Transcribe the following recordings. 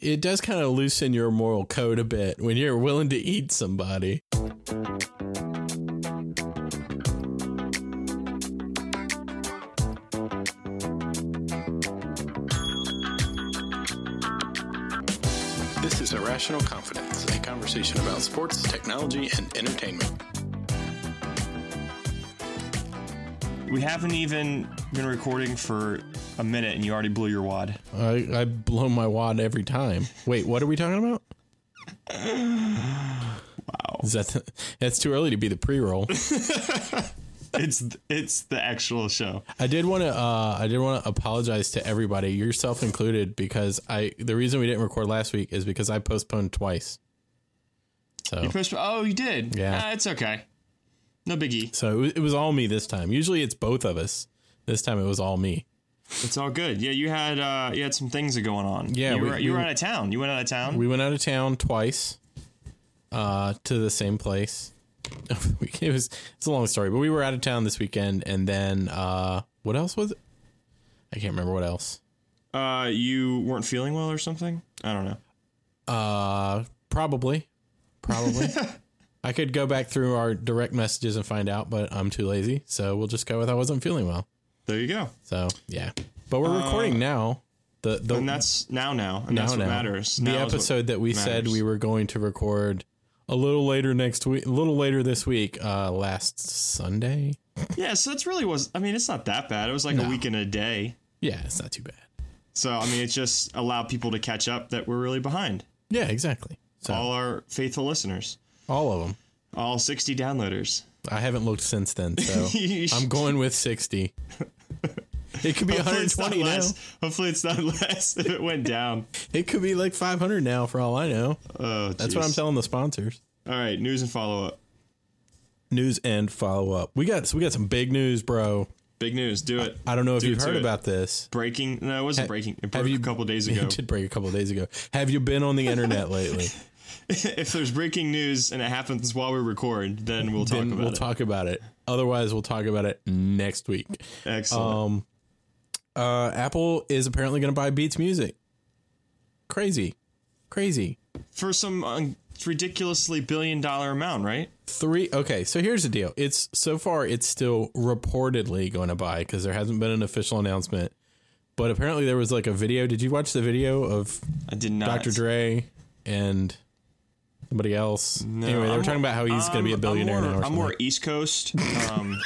it does kind of loosen your moral code a bit when you're willing to eat somebody. This is Irrational Confidence, a conversation about sports, technology, and entertainment. We haven't even been recording for a minute and you already blew your wad. I, I blow my wad every time. Wait, what are we talking about? Wow. Is that the, that's too early to be the pre-roll? It's it's the actual show. I did want to uh, I did want to apologize to everybody, yourself included, because I the reason we didn't record last week is because I postponed twice. So You pushed, oh, you did? Yeah. Ah, it's okay. No biggie. so it was, it was all me this time. Usually it's both of us. This time it was all me. It's all good. Yeah, you had uh you had some things going on. Yeah, You we- were you we- were out of town. You went out of town? We went out of town twice, uh, to the same place. it was it's a long story, but we were out of town this weekend, and then uh, what else was it? I can't remember what else. uh you weren't feeling well or something? I don't know. Uh, probably, probably. I could go back through our direct messages and find out, but I'm too lazy, so we'll just go with I wasn't feeling well. There you go. So yeah, but we're recording now. The the And that's now now. And now that's what now. matters. The Now episode that we said we were going to record a little later next week, a little later this week, uh, last Sunday. Yeah, so it's really was I mean, it's not that bad. It was like a week and a day. Yeah, it's not too bad. So I mean it just allowed people to catch up that we're really behind. Yeah, exactly. So all, All our faithful listeners. All of them. All sixty downloaders. I haven't looked since then, so I'm going with sixty. It could be Hopefully 120 now. less. Hopefully it's not less if it went down. It could be like 500 now, for all I know. Oh, That's what I'm telling the sponsors. All right, news and follow up. News and follow up. We got so we got some big news, bro. Big news. Do it. I don't know if Do you've heard it. about this. breaking. No, it wasn't breaking. It broke you- a couple days ago. It did break a couple days ago. Have you been on the internet lately? If there's breaking news and it happens while we record, then we'll talk then about we'll it. talk about it. Otherwise, we'll talk about it next week. Excellent. Um, uh, Apple is apparently going to buy Beats Music. Crazy, crazy. For some uh, ridiculously billion dollar amount, right? Three. Okay, so here's the deal. It's so far it's still reportedly going to buy because there hasn't been an official announcement. But apparently there was like a video. Did you watch the video of I did not. Dr. Dre and somebody else? No, anyway, they were talking about how he's going to be a billionaire I'm more, now. I'm more. East Coast. Um,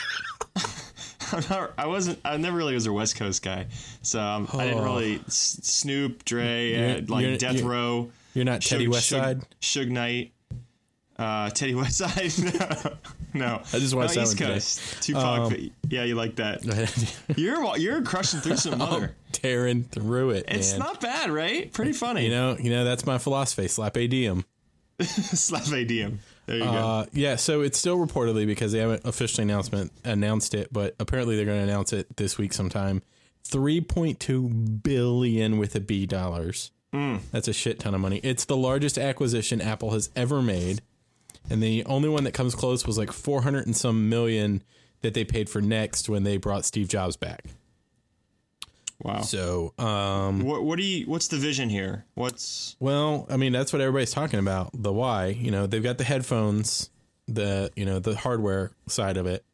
I'm not, I wasn't. I never really was a West Coast guy, so um, I didn't Oh. really S- Snoop, Dre, You're- uh, like you're- Death you're- Row. You're not Teddy Westside. Suge, Suge Knight, uh, Teddy Westside. no, no. I just watched no, East today. Coast. Tupac. but yeah, you like that. You're you're crushing through some other. Tearing through it, It's man. not bad, right? Pretty funny. you know, you know that's my philosophy. Slap a ADM. Slap ADM. There you go. Uh, yeah, so it's still reportedly because they haven't officially announcement announced it, but apparently they're going to announce it this week sometime. Three point two billion with a B dollars. That's a shit ton of money. It's the largest acquisition Apple has ever made, and the only one that comes close was like four hundred and some million that they paid for Next when they brought Steve Jobs back. Wow. So, um, what what do you? What's the vision here? What's Well, I mean, that's what everybody's talking about. The why, you know, they've got the headphones, the, you know, the hardware side of it.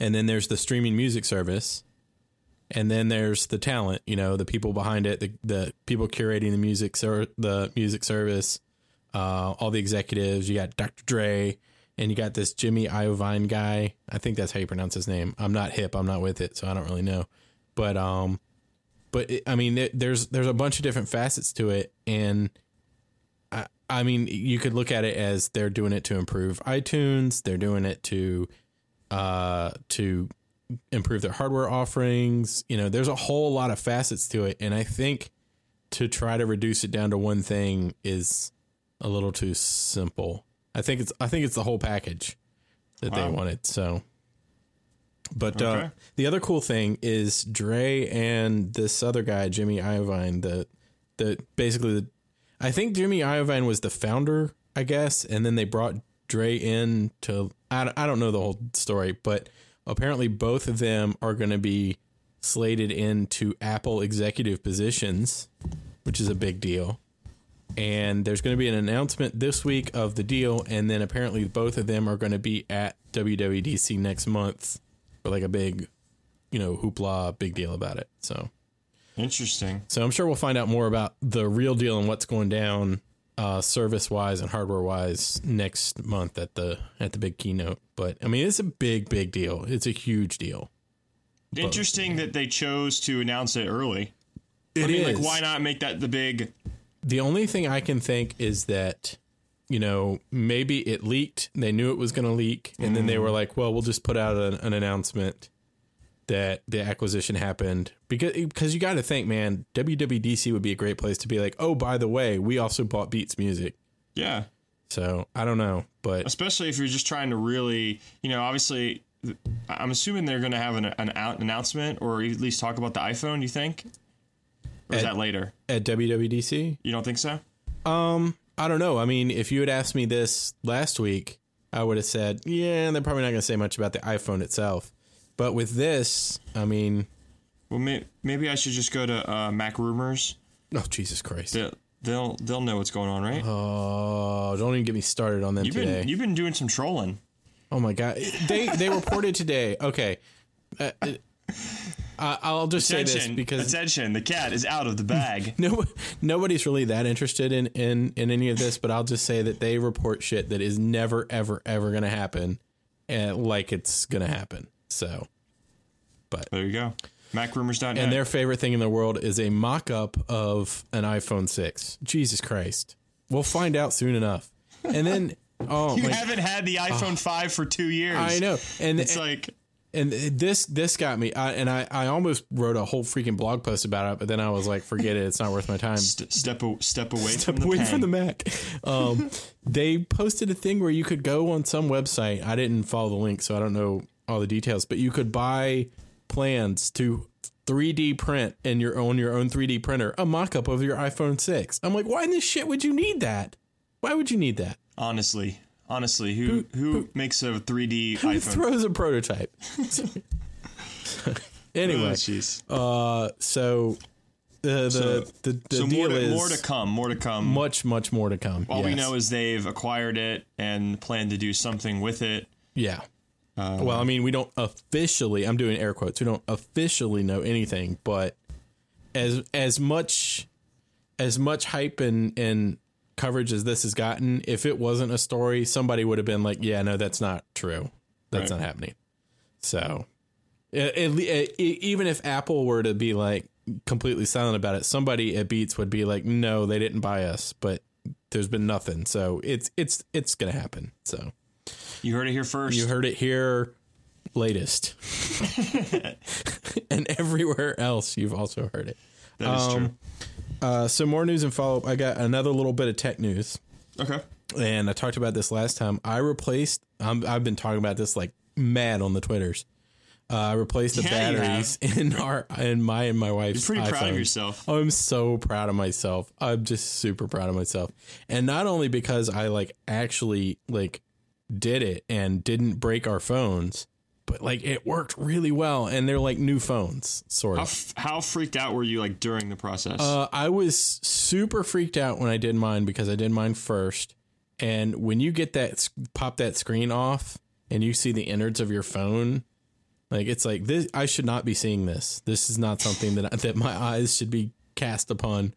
And then there's the streaming music service. And then there's the talent, you know, the people behind it, the, the people curating the music, ser- the music service, uh, all the executives. You got Dr. Dre and you got this Jimmy Iovine guy. I think that's how you pronounce his name. I'm not hip. I'm not with it. So I don't really know. But, um, but it, I mean, there- there's there's a bunch of different facets to it, and I, I mean, you could look at it as they're doing it to improve iTunes, they're doing it to uh to improve their hardware offerings. You know, there's a whole lot of facets to it, and I think to try to reduce it down to one thing is a little too simple. I think it's I think it's the whole package that they wanted. So. But uh, the other cool thing is Dre and this other guy, Jimmy Iovine, the the basically the I think Jimmy Iovine was the founder, I guess, and then they brought Dre in to I, I don't know the whole story, but apparently both of them are going to be slated into Apple executive positions which is a big deal. And there's going to be an announcement this week of the deal, and then apparently both of them are going to be at WWDC next month for like a big, you know, hoopla, big deal about it. So, Interesting. so I'm sure we'll find out more about the real deal and what's going down, uh, service wise and hardware wise next month at the at the big keynote. But I mean, it's a big, big deal. It's a huge deal. Interesting that they chose to announce it early. It I mean, is. like, why not make that the big? The only thing I can think is that, you know, maybe it leaked. They knew it was going to leak, and then they mm. were like, "Well, we'll just put out an, an announcement that the acquisition happened." Because because you got to think, man, WWDC would be a great place to be like, "Oh, by the way, we also bought Beats Music." Yeah, So I don't know, but especially if you're just trying to really, you know, obviously, I'm assuming they're going to have an, an out announcement or at least talk about the iPhone. You think? Or is At- that later? at WWDC, You don't think so? Um, I don't know. I mean, if you had asked me this last week, I would have said, "Yeah, they're probably not going to say much about the iPhone itself." But with this, I mean, Well, may, maybe I should just go to uh, MacRumors. oh Jesus Christ! They'll, they'll they'll know what's going on, right? Oh, don't even get me started on them you've today. been you've been doing some trolling. oh my god, they they reported today. Okay, uh, uh, I'll just say this because attention! The cat is out of the bag. no nobody's really that interested in in in any of this. But I'll just say that they report shit that is never ever ever going to happen, and like it's going to happen. So, but there you go. MacRumors.net. and their favorite thing in the world is a mock-up of an iPhone six. Jesus Christ, we'll find out soon enough. And then, oh you my, haven't had the iPhone 5 for two years. I know, and It's like and this this got me I, and I, I almost wrote a whole freaking blog post about it but then i was like forget it it's not worth my time. St- step a- step away Step from the away pen. from the mac. Um, they posted a thing where you could go on some website. I didn't follow the link so i don't know all the details but you could buy plans to 3d print in your own your own 3d printer a mock-up of your iphone 6 i'm like why in the shit would you need that? Why would you need that? Honestly, honestly, who who, makes a 3D who iPhone? throws a prototype Oh, anyway jeez. Uh, so the the So- the, the so deal more to, is more to come. More to come. much much more to come. All we know is they've acquired it and plan to do something with it. yeah. Uh, well, I mean, we don't officially. I'm doing air quotes. We don't officially know anything, but as as much as much hype and and coverage as this has gotten, if it wasn't a story, somebody would have been like, "Yeah, no, that's not true. That's Right. not happening." So, at, le- e- even if Apple were to be like completely silent about it, somebody at Beats would be like, "No, they didn't buy us," but there's been nothing. So it's it's it's gonna happen. So You heard it here first. you heard it here latest, and everywhere else you've also heard it. that is um, true. Uh, so more news and follow up. I got another little bit of tech news, Okay. and I talked about this last time. I replaced. I'm, I've been talking about this like mad on the twitters. Uh, I replaced the Yeah, batteries in our in my and my wife's. Pretty proud of yourself. I'm so proud of myself. I'm just super proud of myself. And not only because I like actually like did it and didn't break our phones, but like it worked really well and they're like new phones sort How, of. how freaked out were you like during the process? Uh, I was super freaked out when I did mine because I did mine first. And when you get that pop that screen off and you see the innards of your phone, like it's like this. I should not be seeing this. This is not something that I, that my eyes should be cast upon.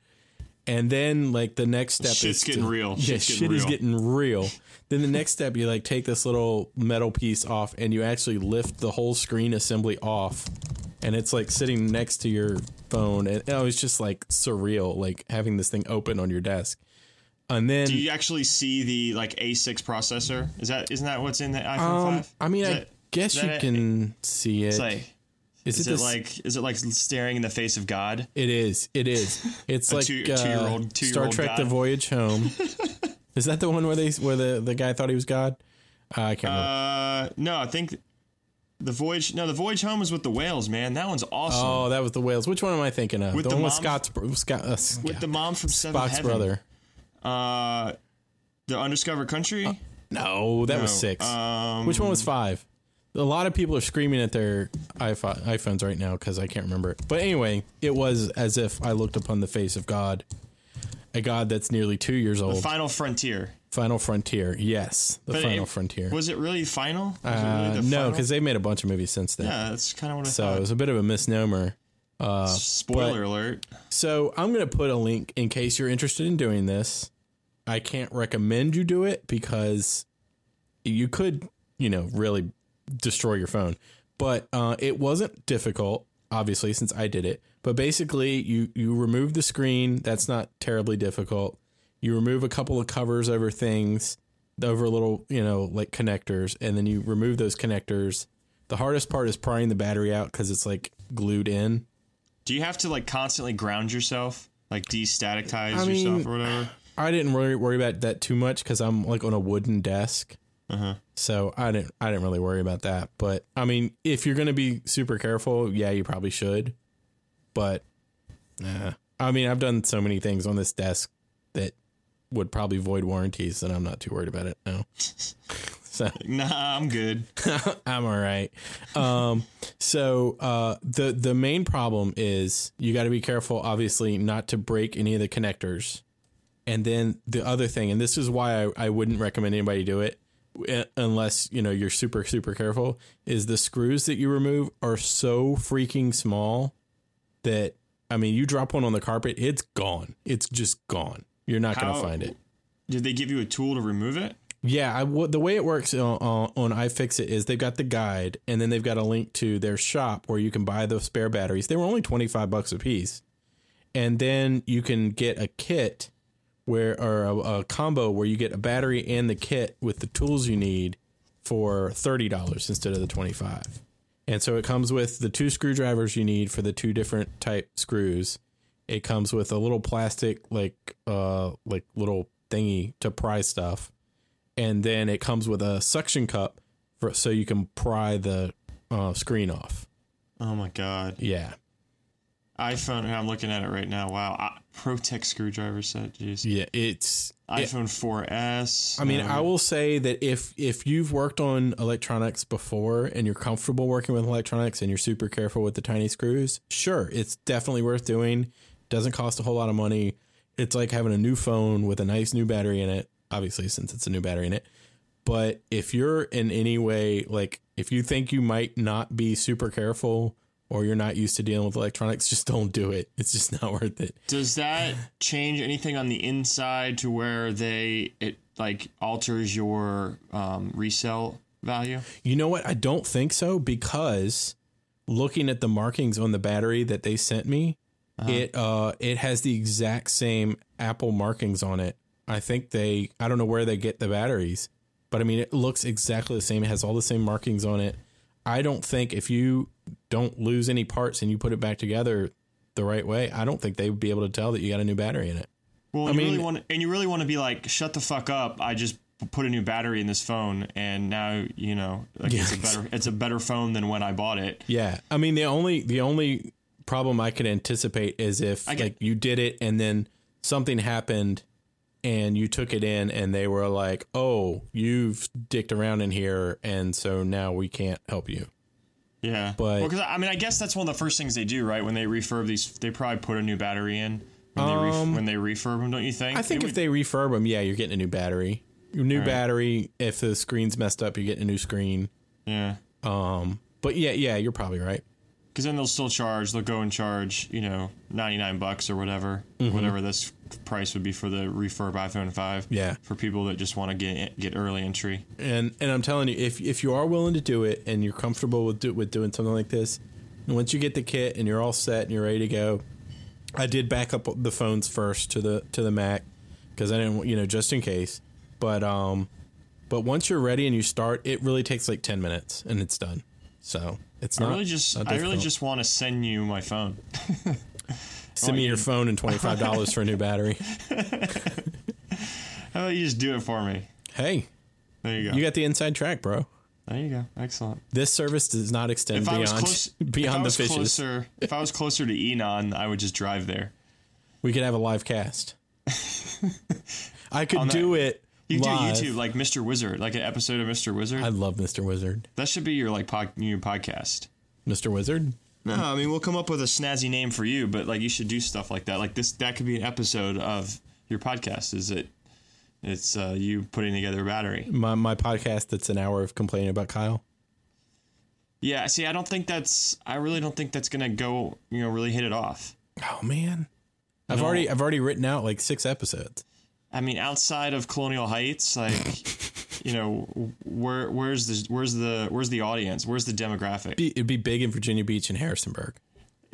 And then like the next step Shit's is getting to- real. Yeah, Shit's shit getting is real. getting real. then the next step, you like take this little metal piece off and you actually lift the whole screen assembly off, and it's like sitting next to your phone, and it was just like surreal, like having this thing open on your desk. And then Do you actually see the like A6 processor? Is that isn't that what's in the iPhone um, 5? I mean, Is I that- guess you it? can see it. Like is is it, it like is it like staring in the face of God? It is. It is. It's like two- uh, two-year-old- Star two-year-old Trek: The Voyage Home. is that the one where they where the, the guy thought he was God? Uh, I can't remember. Uh, no, I think the voyage. No, the voyage home is with the whales, man. That one's awesome. oh, that was the whales. Which one am I thinking of? With the, the one with Scott's Scott. Uh, with the mom from Seventh Spock's Heaven. brother. Uh, the undiscovered country. No, that was six. Um, Which one was five? A lot of people are screaming at their iPhone, iPhones right now because I can't remember it. But anyway, it was as if I looked upon the face of God, a God that's nearly two years old. Final Frontier. Final Frontier, yes, the But Final it- Frontier. Was it really final? Was it really Uh, the no, because they've made a bunch of movies since then. yeah, that's kind of what I So it was a bit of a misnomer. Spoiler alert. So I'm going to put a link in case you're interested in doing this. I can't recommend you do it because you could, you know, really destroy your phone. But uh, it wasn't difficult, obviously, since I did it. But basically, you you remove the screen. That's not terribly difficult. You remove a couple of covers over things, over little, you know, like connectors, and then you remove those connectors. The hardest part is prying the battery out because it's like glued in. Do you have to like constantly ground yourself, like destaticize I mean, yourself or whatever? I didn't worry worry about that too much because I'm like on a wooden desk, Uh-huh. so I didn't I didn't really worry about that. But I mean, if you're gonna be super careful, yeah, you probably should. But, nah. I mean, I've done so many things on this desk that would probably void warranties, and I'm not too worried about it now. so Nah, I'm good. I'm all right. Um, so uh, the the main problem is you got to be careful, obviously, not to break any of the connectors. And then the other thing, and this is why I, I wouldn't recommend anybody do it uh, Eh, unless you know you're super super careful, is the screws that you remove are so freaking small that I mean, you drop one on the carpet, it's gone. It's just gone. You're not gonna find it. Did they give you a tool to remove it? Yeah, I, what, the way it works uh, uh, on, on, on iFixit is they've got the guide and then they've got a link to their shop where you can buy those spare batteries. They were only 25 bucks a piece. And then you can get a kit where or a, a combo where you get a battery and the kit with the tools you need for $30 instead of the 25. And so it comes with the two screwdrivers you need for the two different type screws. It comes with a little plastic like uh like little thingy to pry stuff and then it comes with a suction cup for so you can pry the uh, screen off. Oh my god. Yeah, iPhone. I'm looking at it right now. Wow. Uh, ProTech screwdriver set. Jeez. yeah, it's. it- iPhone 4S. I mean, um, I will say that if if you've worked on electronics before and you're comfortable working with electronics and you're super careful with the tiny screws, sure, it's definitely worth doing. Doesn't cost a whole lot of money. It's like having a new phone with a nice new battery in it. Obviously, since it's a new battery in it. But if you're in any way like if you think you might not be super careful or you're not used to dealing with electronics, just don't do it. It's just not worth it. Does that change anything on the inside to where they it like alters your um, resale value? You know what? I don't think so because looking at the markings on the battery that they sent me, it uh it has the exact same Apple markings on it. I think they I don't know where they get the batteries, but I mean it looks exactly the same. It has all the same markings on it. I don't think if you don't lose any parts and you put it back together the right way, I don't think they would be able to tell that you got a new battery in it. Well, I you mean- really want and you really want to be like, shut the fuck up. I just put a new battery in this phone, and now you know like it's a better it's a better phone than when I bought it. Yeah, I mean the only the only problem I could anticipate is if get- like you did it and then something happened and you took it in and they were like, "Oh, you've dicked around in here and so now we can't help you." Yeah, But- because I mean, I guess that's one of the first things they do, right? When they refurb these, they probably put a new battery in when they ref- when they refurb them. Don't you think? Um, I think It if would- they refurb them, yeah, you're getting a new battery. Your new battery. If the screen's messed up, you're getting a new screen. yeah, Um, but yeah, yeah, you're probably right. because then they'll still charge. They'll go and charge, you know, ninety nine bucks or whatever, Mm-hmm. whatever this price would be for the refurb iPhone five. Yeah. for people that just want to get get early entry. And and I'm telling you, if if you are willing to do it and you're comfortable with do, with doing something like this, and once you get the kit and you're all set and you're ready to go, I did back up the phones first to the to the Mac because I didn't you know just in case. But um, but once you're ready and you start, it really takes like ten minutes and it's done. So it's I not. really just, not I really just want to send you my phone. send me your phone and twenty five dollars for a new battery. How about you just do it for me? Hey, There you go. you got the inside track, bro. there you go. Excellent. This service does not extend If beyond close, beyond the fishes. closer, if I was closer to Enon, I would just drive there. We could have a live cast. I could do it You can live. do YouTube like Mr. Wizard, like an episode of Mr. Wizard. I love Mr. Wizard. that should be your like pod, new podcast. Mr. Wizard? No, I mean we'll come up with a snazzy name for you, but like you should do stuff like that. Like this, that could be an episode of your podcast. Is it? It's uh, you putting together a battery. My my podcast that's an hour of complaining about Kyle. Yeah. See, I don't think that's. I really don't think that's gonna go. You know, really hit it off. Oh man. I've No. already I've already written out like six episodes. I mean, outside of Colonial Heights, like, you know, where where's the where's the where's the audience? Where's the demographic? Be, it'd be big in Virginia Beach and Harrisonburg.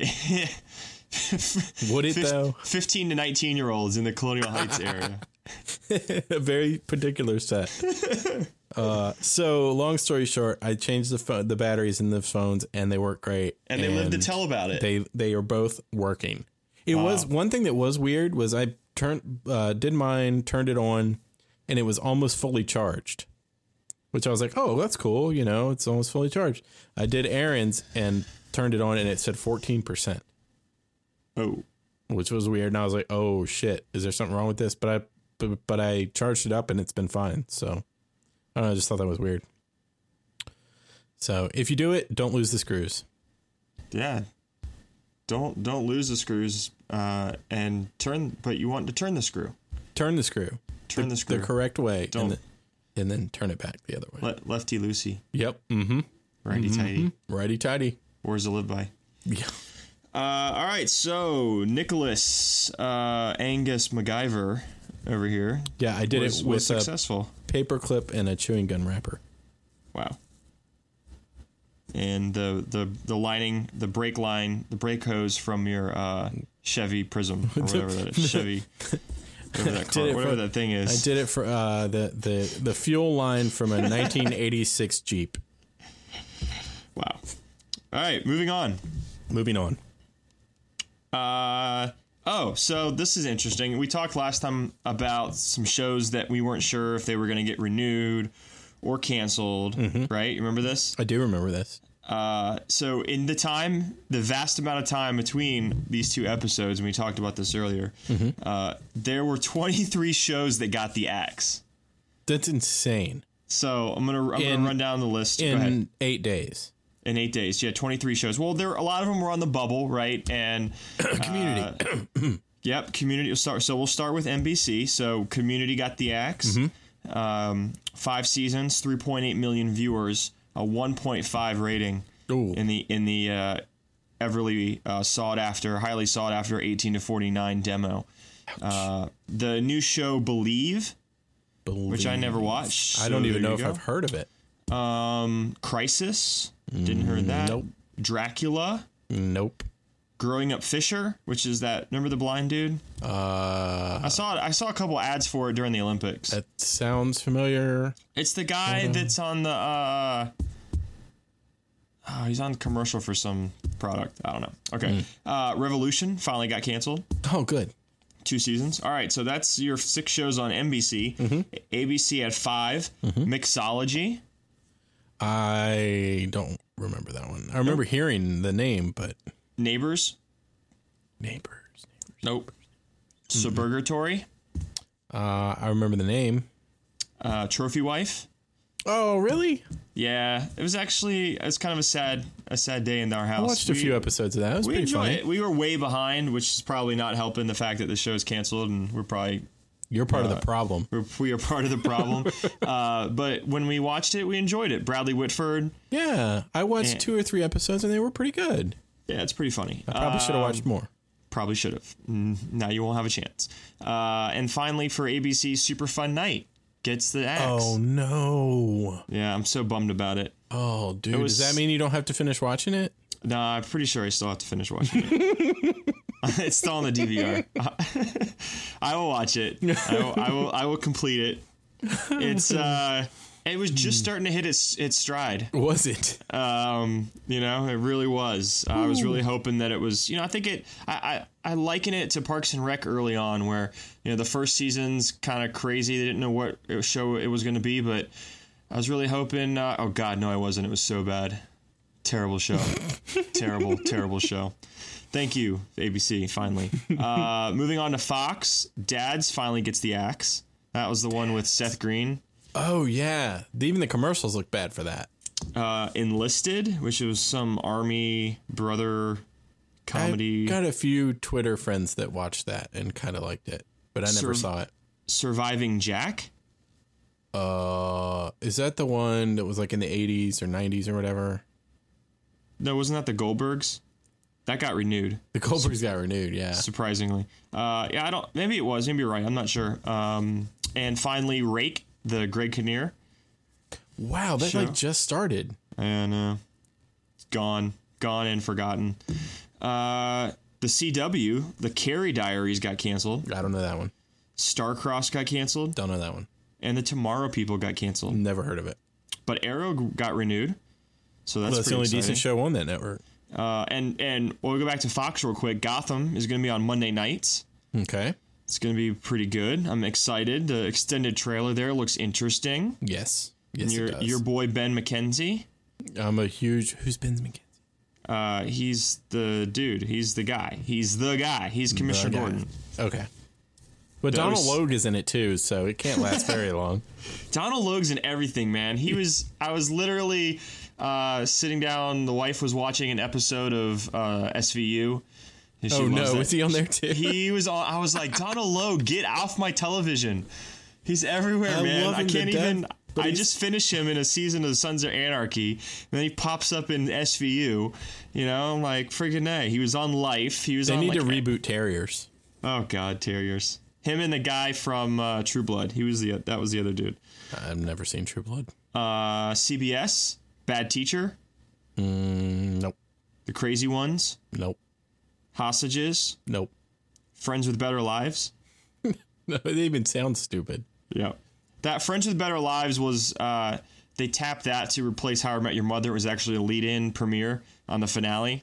Would it Fif- though? Fifteen to nineteen year olds in the Colonial Heights area. a very particular set. uh, so long story short, I changed the phone, the batteries in the phones, and they work great. And they live to tell about it. They they are both working. It was one thing that was weird was I turned uh, did mine, turned it on, and it was almost fully charged. Which I was like, oh, that's cool. You know, it's almost fully charged. I did errands and turned it on, and it said fourteen percent, oh, which was weird. And I was like, oh shit, is there something wrong with this? But I but, but I charged it up, and it's been fine. So I don't know. I just thought that was weird. So if you do it, don't lose the screws. yeah. Don't don't lose the screws uh, and turn. But you want to turn the screw. Turn the screw. Turn the screw. the correct way, Don't. and, then, and then turn it back the other way. Le- lefty loosey, Yep. Mm-hmm. righty tighty. Righty tighty. Words to live by. Yeah. Uh, all right, so Nicholas uh, Angus MacGyver over here Yeah, I did was, it with a successful. paper clip and a chewing gum wrapper. Wow. And the, the the lining, the brake line, the brake hose from your uh, Chevy Prizm or whatever that is. Chevy, whatever that, car, whatever for- that thing is. I did it for uh, the the the fuel line from a 1986 Jeep. Wow. All right, moving on. Moving on. Uh, oh, so this is interesting. We talked last time about some shows that we weren't sure if they were going to get renewed or canceled, Mm-hmm. right? You remember this? I do remember this. Uh, so in the time, the vast amount of time between these two episodes, and we talked about this earlier, Mm-hmm. uh, there were 23 shows that got the axe. That's insane. So I'm gonna I'm In- gonna run down the list. Go ahead. In eight days. In eight days, yeah, 23 shows. Well, there a lot of them were on the bubble, right? And Community. Yep, community will start. So we'll start with NBC. So Community got the axe. Um, five seasons, 3.8 million viewers, a 1.5 rating Ooh. in the in the uh, everly uh, sought after, highly sought after 18 to 49 demo. Uh, the new show Believe, which I never watched. I so don't even know if go. I've heard of it. Um, Crisis, didn't heard that. nope. Dracula, Nope. Growing Up Fisher, which is that. Remember the blind dude? Uh, I saw it. I saw a couple ads for it during the Olympics. that sounds familiar. It's the guy that's on the. Uh, oh, he's on commercial for some product. I don't know. Okay. Uh, Revolution finally got canceled. Oh, good. Two seasons. All right. So that's your six shows on NBC. ABC had 5 Mixology. I don't remember that one. I remember hearing the name, but Neighbors. neighbors. Nope. Suburgatory. Uh, I remember the name. Uh, Trophy Wife. Oh, really? Yeah, it was actually it's kind of a sad a sad day in our house. I watched a few episodes of that. It was We pretty enjoyed funny. it. We were way behind, which is probably not helping the fact that the show is canceled, and we're probably You're part of the problem. we're, we are part of the problem. uh, but when we watched it, we enjoyed it. Bradley Whitford, Yeah, I watched And- two or three episodes and they were pretty good. yeah, it's pretty funny. I probably should have watched more. Probably should have. Now you won't have a chance. Uh, and finally, for ABC, Super Fun Night gets the axe. Oh no! Yeah, I'm so bummed about it. Oh, dude, was- does that mean you don't have to finish watching it? Nah, I'm pretty sure I still have to finish watching it. it's still on the DVR. I will watch it. I will, I will. I will complete it. It's. uh It was just starting to hit its its stride. Was it? Um, you know, it really was. I was really hoping that it was. You know, I think it. I I, I liken it to Parks and Rec early on, where you know the first season's kind of crazy. They didn't know what show it was going to be, but I was really hoping. Uh, oh God, no, I wasn't. It was so bad. Terrible show. terrible, terrible show. Thank you, ABC. Finally, uh, moving on to Fox. Dad's finally gets the axe. That was the one with Seth Green. Oh yeah, even the commercials look bad for that. Uh, Enlisted, which was some army brother comedy. I got a few Twitter friends that watched that and kind of liked it, but I never Sur- saw it. Surviving Jack. Uh, is that the one that was like in the 80s or 90s or whatever? No, wasn't that the Goldbergs? That got renewed, The Goldbergs got renewed, yeah. surprisingly. Uh, yeah, I don't. Maybe it was. Maybe you're right. I'm not sure. Um, and finally, Rake, the Greg Kinnear. Wow, that Show. like just started. And uh, it's gone, gone and forgotten. Uh, the CW, the Carrie Diaries got canceled. I don't know that one. Starcross got canceled, Don't know that one. and the Tomorrow People got canceled. Never heard of it. But Arrow got renewed, so that's, Well, that's the only exciting. decent show on that network. Uh, and and we'll go back to Fox real quick. Gotham is going to be on Monday nights. Okay. It's going to be pretty good. I'm excited. The extended trailer there looks interesting. Yes. Yes, your it does. your boy Ben McKenzie. I'm a huge. Who's Ben McKenzie? Uh, he's the dude. He's the guy. He's the guy. He's Commissioner guy. Gordon. Okay. But Donal Logue is in it too, so it can't last very long. Donal Logue's in everything, man. He was. I was literally uh, sitting down. The wife was watching an episode of uh, SVU. Oh no, it. is he on there too? He was on. I was like, Donal Logue, get off my television. He's everywhere, I man. I can't death, even. but I just finished him in a season of the Sons of Anarchy, and then he pops up in SVU. You know, I'm like, freaking a. He was on Life. He was they on. need like, to reboot Terriers. Oh God, Terriers. Him and the guy from uh, True Blood. He was the that was the other dude. I've never seen True Blood. Uh, CBS, Bad Teacher, Mm, nope. The Crazy Ones, Nope. Hostages, Nope. Friends with Better Lives. No, they even sound stupid. Yeah. That Friends with Better Lives was uh, they tapped that to replace How I Met Your Mother. It was actually a lead-in premiere on the finale.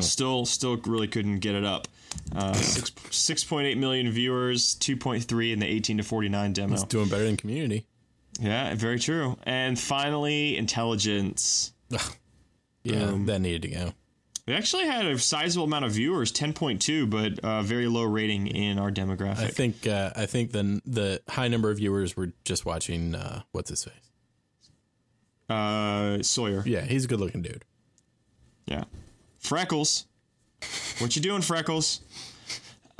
Still, still really couldn't get it up. Uh, six six point eight million viewers, two point three in the eighteen to forty nine demo. It's doing better than Community. Yeah, very true. And finally, Intelligence. Yeah, Um, that needed to go. We actually had a sizable amount of viewers, ten point two, but uh, very low rating in our demographic. I think uh, I think the the high number of viewers were just watching uh, what's his face. uh, Sawyer. Yeah, he's a good looking dude. Yeah. Freckles. What you doing, Freckles?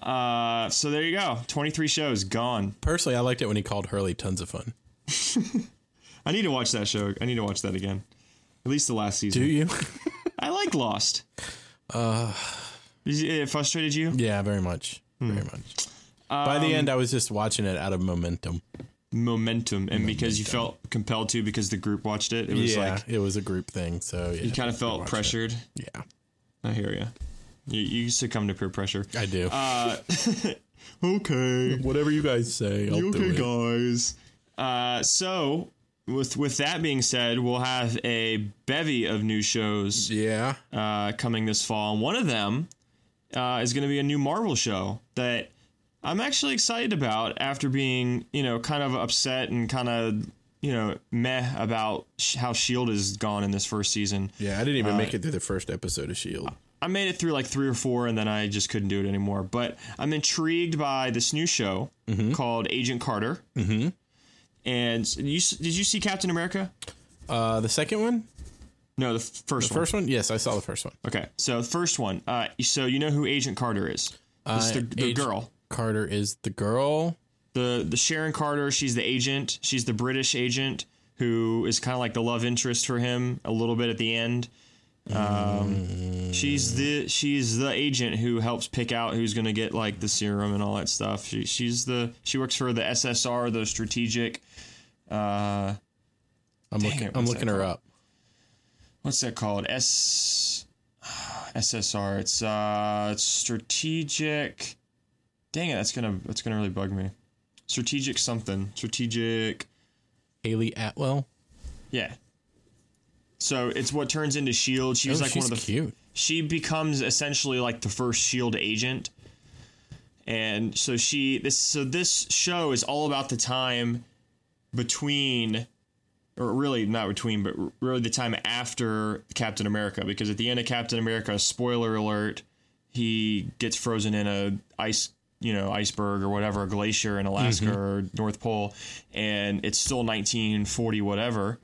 Uh, so there you go. 23 shows gone. Personally, I liked it when he called Hurley tons of fun. I need to watch that show. I need to watch that again. At least the last season. Do you? Like Lost. Uh, it frustrated you? yeah, very much. Hmm. Very much. By the end, I was just watching it out of momentum. Momentum, and because you felt compelled to, because the group watched it, it was yeah, like it was a group thing, so yeah, you kind of felt watched it. pressured. Yeah, I hear you. You you succumb to peer pressure. I do. Uh, okay. Whatever you guys say, I'll You okay, guys? Uh, so with with that being said, we'll have a bevy of new shows Yeah, uh, coming this fall. And one of them uh, is going to be a new Marvel show that I'm actually excited about. After being you know kind of upset and kind of you know meh about sh- how Shield has gone in this first season. yeah. I didn't even Uh, make it through the first episode of Shield. I made it through like three or four, and then I just couldn't do it anymore. But I'm intrigued by this new show called Agent Carter. Mm-hmm. And you did you see Captain America? Uh, the second one, No, the f- first the one. first one. Yes, I saw the first one. Okay, so the first one. Uh, so you know who Agent Carter is? It's the, Uh, the Agent- girl. Carter is the girl. The the Sharon Carter. She's the agent. She's the British agent who is kind of like the love interest for him a little bit at the end. Um, she's the she's the agent who helps pick out who's going to get like the serum and all that stuff. She she's the she works for the SSR, the strategic. Uh, I'm looking. it, I'm looking her called? up. what's that called? S SSR. It's uh it's strategic. Dang it, that's gonna that's gonna really bug me. Strategic something. Strategic. Hayley Atwell. Yeah. So it's what turns into Shield. She was Oh, like she's one of the cute. she becomes essentially like the first shield agent and so she this so this show is all about the time between or really not between but really the time after captain america because at the end of captain america spoiler alert he gets frozen in a ice you know iceberg or whatever, a glacier in Alaska mm-hmm. or North Pole, and it's still 1940 whatever.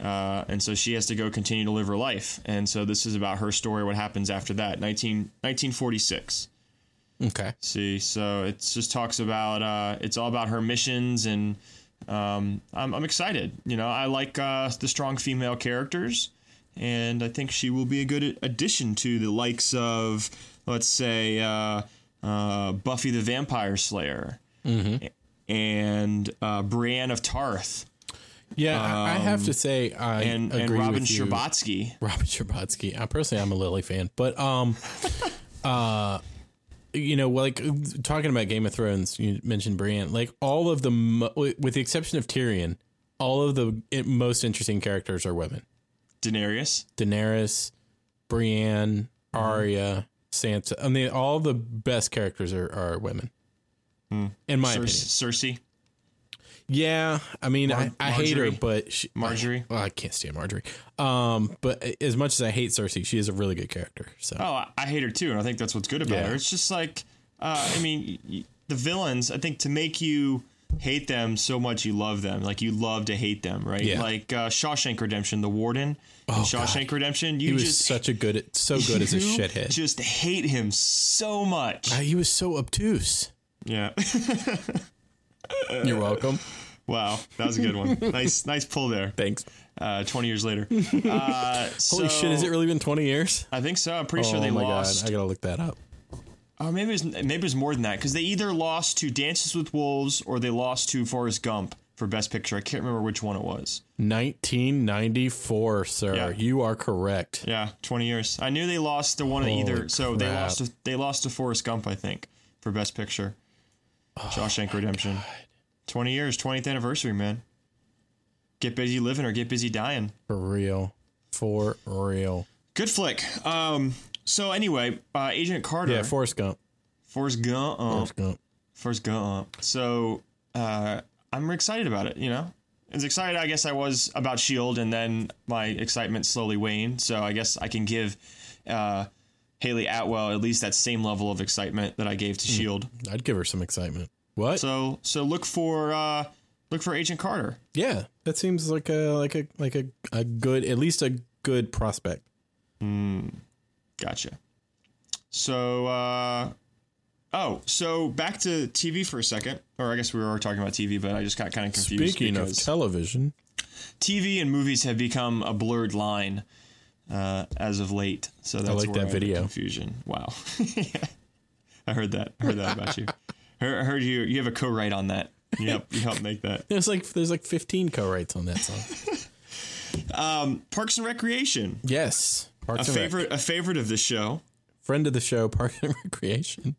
Uh, and so she has to go continue to live her life. And so this is about her story, what happens after that, 19, 1946. Okay. See, so it just talks about uh, it's all about her missions, and um, I'm, I'm excited. You know, I like uh, the strong female characters, and I think she will be a good addition to the likes of, let's say, uh, uh, Buffy the Vampire Slayer, and uh, Brienne of Tarth, Yeah, I, I have to say I Um, and, agree and Robin you. Robin Scherbatsky. I personally, I'm a Lily fan, but um, uh, you know, like talking about Game of Thrones, you mentioned Brienne. Like all of the, mo- with the exception of Tyrion, all of the most interesting characters are women. Daenerys. Daenerys, Brienne, Arya, Sansa. I mean, all the best characters are, are women. In my Cer- opinion. Cersei. Yeah, I mean, I, I hate her, but she, Margaery? Well, I can't stand Margaery. Um, but as much as I hate Cersei, she is a really good character. So Oh, I- I hate her too, and I think that's what's good about Yeah. her. It's just like, uh, I mean, the villains. I think to make you hate them so much, you love them. Like you love to hate them, right? Yeah. Like uh, Shawshank Redemption, the Warden. in Shawshank Redemption, you he was just such a good, so good as a shithead. Just hate him so much. Uh, he was so obtuse. yeah. You're welcome. wow, that was a good one. nice, nice pull there. Thanks. Uh, Twenty years later. Uh, Holy shit! Has it really been 20 years? I think so. I'm pretty sure oh they my lost. god! I gotta look that up. Oh, maybe it was, maybe it was more than that because they either lost to Dances with Wolves or they lost to Forrest Gump for Best Picture. I can't remember which one it was. 1994, sir. Yeah. You are correct. Yeah, twenty years. I knew they lost to one of Holy either. So they lost. To, they lost to Forrest Gump, I think, for Best Picture. Oh, Shawshank Redemption. Twenty years, twentieth anniversary, man. Get busy living or get busy dying. For real. For real. Good flick. Um. So anyway, uh, Agent Carter, Yeah, Forrest Gump. Forrest Gump, Forrest Gump. Forrest Gump. So uh, I'm excited about it. You know, as excited I guess I was about Shield, and then my excitement slowly waned. So I guess I can give uh, Hayley Atwell at least that same level of excitement that I gave to Shield. I'd give her some excitement. What? So so look for uh, look for Agent Carter. yeah, that seems like a like a like a, a good at least a good prospect. Gotcha. So, uh, oh, so back to TV for a second, or I guess we were talking about TV, but I just got kind of confused. Speaking of television, TV and movies have become a blurred line uh, as of late. So that's like where that I had the video. Confusion. Wow. yeah. I heard that. I heard that about you. I heard you. You have a co-write on that. You help. You help make that. there's like there's like 15 co-writes on that song. Parks and Recreation. yes, A Parks and Rec. favorite. A favorite of the show. friend of the show, Parks and Recreation.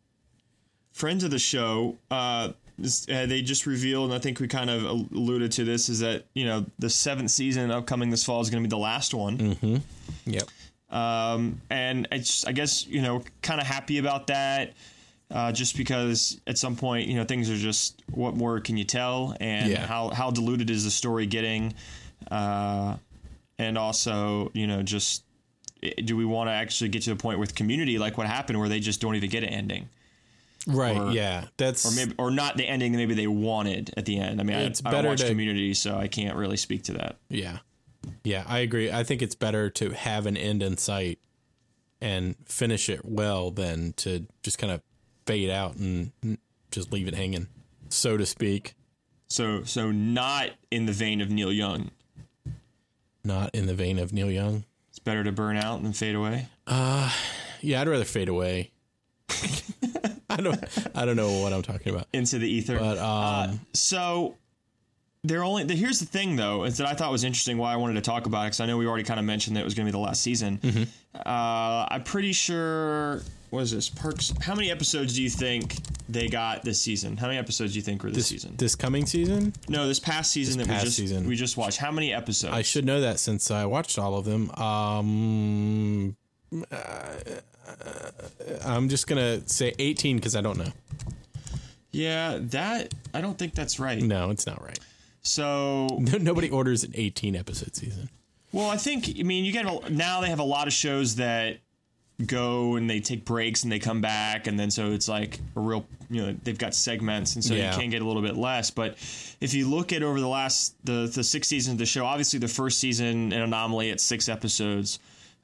friends of the show, uh, this- uh, they just revealed, and I think we kind of alluded to this, is that you know the seventh season upcoming this fall is going to be the last one, Yep. um, and it's I guess you know kind of happy about that, uh, just because at some point you know things are just what more can you tell, and Yeah. how how diluted is the story getting, uh, and also you know just do we want to actually get to the point with community like what happened where they just don't even get an ending Right. Or- yeah. That's or maybe or not the ending that maybe they wanted at the end. I mean, It's I, I don't better watch to- Community, so I can't really speak to that. yeah. Yeah, I agree. I think it's better to have an end in sight and finish it well than to just kind of fade out and just leave it hanging, so to speak. So so not in the vein of Neil Young. Not in the vein of Neil Young. It's better to burn out than fade away. Uh, yeah, I'd rather fade away. I don't. I don't know what I'm talking about. Into the ether. But um, so they're only the, here's the thing though is that I thought was interesting why I wanted to talk about it because I know we already kind of mentioned that it was going to be the last season. Mm-hmm. Uh, I'm pretty sure. What is this? Parks. How many episodes do you think they got this season? How many episodes do you think were this, season? this coming season, no, this past season that past we just season. we just watched. How many episodes? I should know that since I watched all of them. Um, uh, I'm just gonna say 18 because I don't know. Yeah, that I don't think that's right. No, it's not right. So, Nobody orders an 18 episode season. well, I think I mean you get a, now they have a lot of shows that go and they take breaks and they come back and then so it's like a real you know they've got segments and so Yeah. you can get a little bit less but if you look at over the last the the six seasons of the show obviously the first season an anomaly at six episodes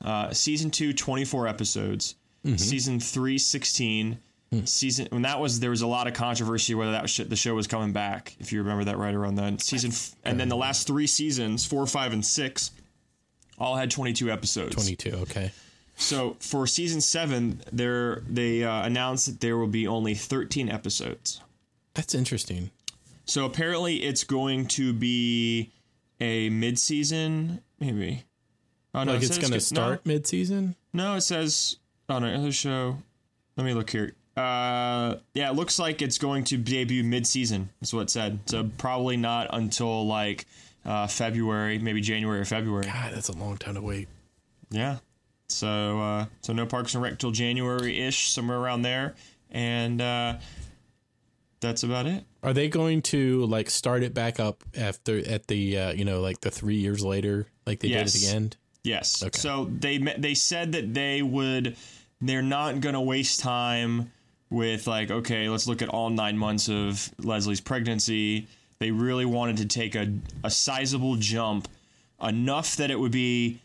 uh, season two 24 episodes season three 16 season when that was there was a lot of controversy whether that was the show was coming back if you remember that right around then season f- and then the last three seasons four five and six all had 22 episodes 22. Okay. so for season seven, there they uh, announced that there will be only 13 episodes. That's interesting. So apparently, it's going to be a mid-season, maybe. Oh no, Like it it's going to no. start mid-season. No, it says. on another show. Let me look here. Uh, yeah, it looks like it's going to debut mid-season. That's what it said. So probably not until like uh, February, maybe January or February. God, that's a long time to wait. Yeah. So uh, so no Parks and Rec till January ish, somewhere around there, and uh, that's about it. Are they going to like start it back up after at the uh, you know like the three years later like they Yes. did at the end? Yes. Okay. So they they said that they would they're not going to waste time with like okay, let's look at all 9 months of Leslie's pregnancy. They really wanted to take a a sizable jump enough that it would be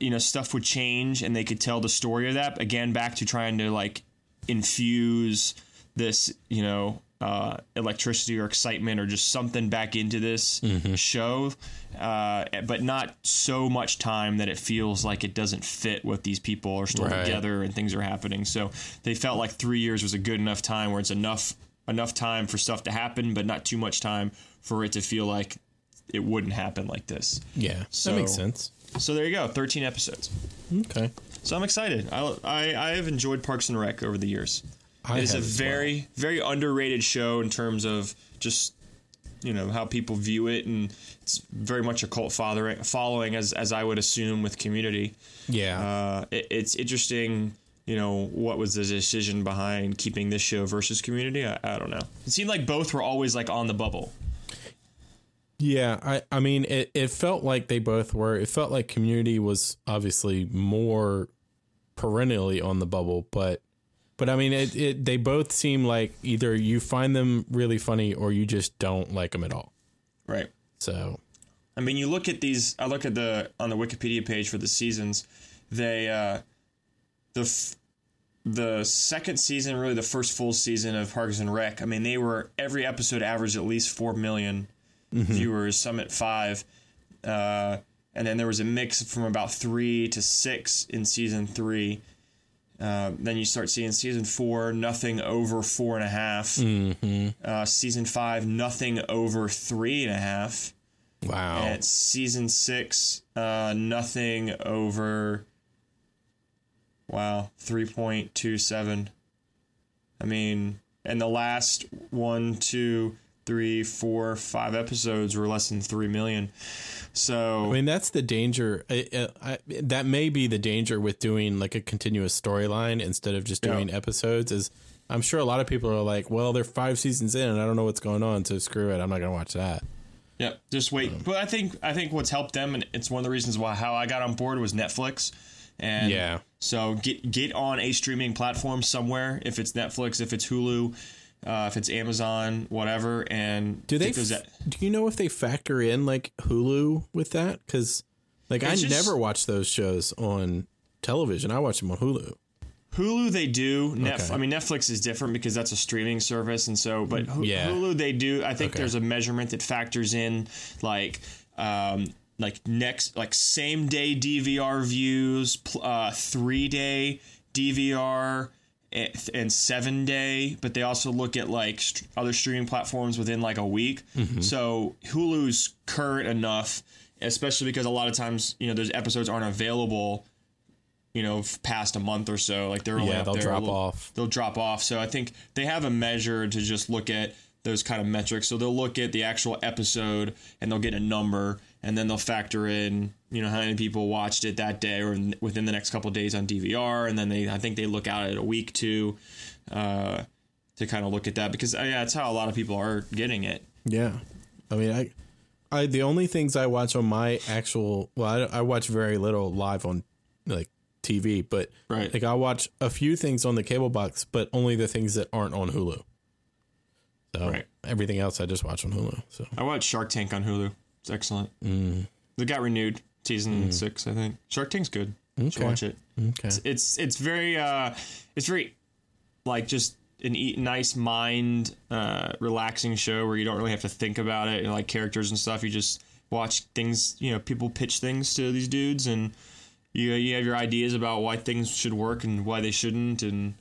you know stuff would change and they could tell the story of that again back to trying to like infuse this you know uh, electricity or excitement or just something back into this show uh, but not so much time that it feels like it doesn't fit what these people are still Right. together and things are happening so they felt like three years was a good enough time where it's enough enough time for stuff to happen but not too much time for it to feel like it wouldn't happen like this Yeah, So- that makes sense. so there you go 13 episodes Okay. so I'm excited. I, I, I have enjoyed Parks and Rec over the years. I it is a have as very very underrated show in terms of just you know how people view it, and it's very much a cult father following as as I would assume with Community. Yeah. Uh, it, it's interesting. You know what was the decision behind keeping this show versus Community? I, I don't know. It seemed like both were always like on the bubble. Yeah, I, I mean, it, it felt like they both were. It felt like Community was obviously more perennially on the bubble, but but I mean, it, it they both seem like either you find them really funny or you just don't like them at all. Right. So I mean, you look at these. I look at the on the Wikipedia page for the seasons. They uh, the f- the second season, really the first full season of Parks and Rec. I mean, they were every episode averaged at least four million viewers. Some at five, uh, and then there was a mix from about three to six in season three. Uh, then you start seeing season four, nothing over four and a half. Uh, season five, nothing over three and a half. wow, At season six, uh, nothing over. Wow, three point two seven. I mean, and the last one, two, three, four, five episodes were less than three million. So I mean, that's the danger. I, I, I, that may be the danger with doing like a continuous storyline instead of just Yeah. doing episodes. Is I'm sure a lot of people are like, well, they're five seasons in, and I don't know what's going on, so screw it. I'm not gonna watch that. yeah, just wait. Um, but I think I think what's helped them, and it's one of the reasons why how I got on board was Netflix. And Yeah. so get get on a streaming platform somewhere. If it's Netflix, if it's Hulu, uh, if it's Amazon, whatever. And Do they? get those f- do you know if they factor in like Hulu with that? Because like I just- never watch those shows on television. I watch them on Hulu. Hulu they do. Netf- Okay. I mean Netflix is different because that's a streaming service, and so but Hu- Yeah. Hulu they do. I think Okay. there's a measurement that factors in like um, like next like same day DVR views, uh, three day DVR. And seven day, but they also look at like st- other streaming platforms within like a week. Mm-hmm. So Hulu's current enough, especially because a lot of times you know those episodes aren't available you know, past a month or so. Like they're only Yeah, they'll drop little- off. They'll drop off. So I think they have a measure to just look at those kind of metrics. So they'll look at the actual episode and they'll get a number, and then they'll factor in, you know, how many people watched it that day or in, within the next couple of days on DVR, and then they, I think they look out at a week too, uh, to kind of look at that because uh, yeah, that's how a lot of people are getting it. Yeah, I mean, I, I the only things I watch on my actual well, I, I watch very little live on like TV, but Right. like I watch a few things on the cable box, but only the things that aren't on Hulu. So Right. everything else I just watch on Hulu. So I watched Shark Tank on Hulu. It's excellent. Mm. They got renewed season six, I think. Shark Tank's good. Should watch it. okay, It's it's very uh, it's very like just an e- nice mind uh, relaxing show where you don't really have to think about it and like characters and stuff. You just watch things. You know, people pitch things to these dudes and. You, you have your ideas about why things should work and why they shouldn't and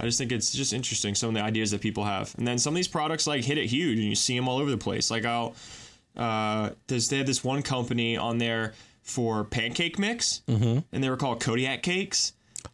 i just think it's just interesting some of the ideas that people have and then some of these products like hit it huge and you see them all over the place like i'll uh, there's they had this one company on there for pancake mix, mm-hmm. and they were called Kodiak cakes.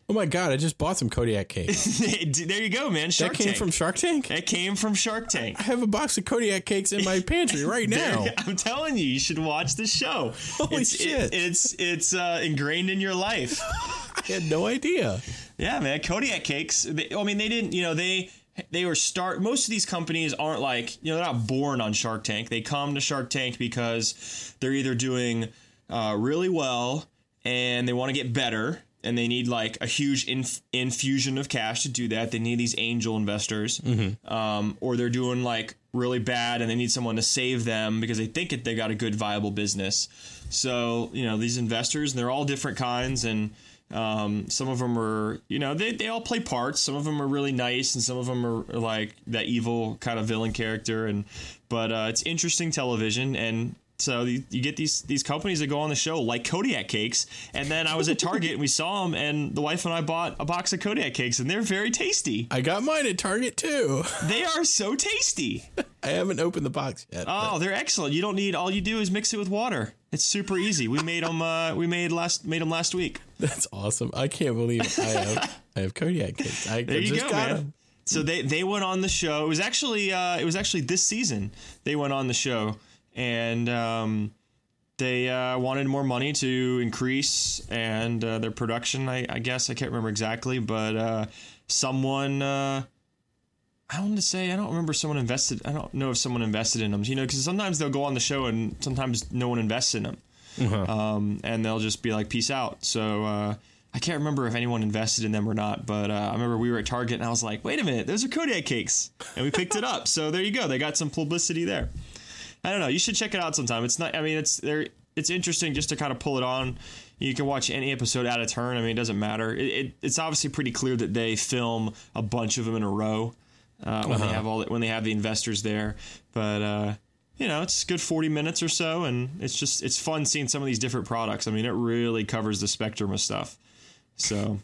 oh my god, I just bought some Kodiak cakes. there you go, man. Shark that came Tank. from Shark Tank. that came from Shark Tank. I have a box of Kodiak cakes in my pantry right now. I'm telling you, you should watch the show. Holy it's, shit. it's it's uh, ingrained in your life. I had no idea. Yeah, man. Kodiak cakes. They, I mean, they didn't. You know, they they were start. Most of these companies aren't like you know they're not born on Shark Tank. They come to Shark Tank because they're either doing uh, really well and they want to get better. And they need like a huge inf- infusion of cash to do that. They need these angel investors, um, or they're doing like really bad and they need someone to save them because they think that they got a good viable business. So you know these investors, and they're all different kinds, and um, some of them are, you know, they, they all play parts. Some of them are really nice, and some of them are like that evil kind of villain character. And but uh, it's interesting television, and so you, you get these these companies that go on the show like Kodiak cakes. And then I was at Target and we saw them, and the wife and I bought a box of Kodiak cakes, and they're very tasty. I got mine at Target too. They are so tasty. I haven't opened the box yet. Oh, they're excellent. You don't need all you do is mix it with water. It's super easy. We made them. Uh, we made last made them last week. That's awesome. I can't believe I have I have Kodiak cakes. I There you just go, got man. 'em. So they they went on the show. It was actually uh, it was actually this season they went on the show, and um, they uh, wanted more money to increase and uh, their production. I, I guess I can't remember exactly, but uh, someone. Uh, I want to say I don't remember someone invested. I don't know if someone invested in them. You know, because sometimes they'll go on the show and sometimes no one invests in them, um, and they'll just be like, "Peace out." So uh, I can't remember if anyone invested in them or not, but uh, I remember we were at Target and I was like, "Wait a minute, those are Kodiak cakes," and we picked it up. So there you go. They got some publicity there. I don't know. You should check it out sometime. It's not. I mean, it's there. It's interesting just to kind of pull it on. You can watch any episode out of turn. I mean, it doesn't matter. It, it, it's obviously pretty clear that they film a bunch of them in a row uh, when they have all the, when they have the investors there. But uh, you know, it's a good forty minutes or so, and it's just it's fun seeing some of these different products. I mean, it really covers the spectrum of stuff. So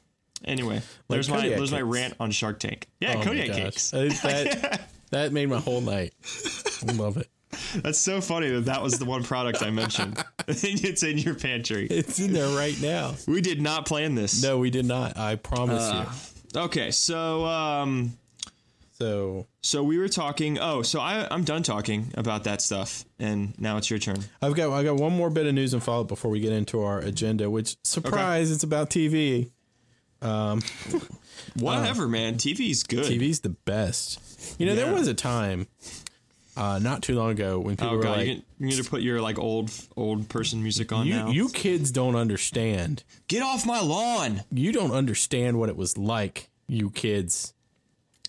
anyway, there's my there's my rant on Shark Tank. Yeah, Oh Kodiak cakes. That, that made my whole night. I love it. That's so funny that that was the one product I mentioned. it's in your pantry. It's in there right now. We did not plan this. No, we did not. I promise Uh. you. Okay, so um, So so we were talking. Oh, so I I'm done talking about that stuff, and now it's your turn. I've got I got one more bit of news and follow up before we get into our agenda. Which surprise, it's about TV. Um Whatever, man. TV's good. TV's the best. You know, Yeah. there was a time uh, not too long ago when people Oh were god, like, you, you need to put your like old old person music on you, now. you kids don't understand. get off my lawn. You don't understand what it was like, you kids.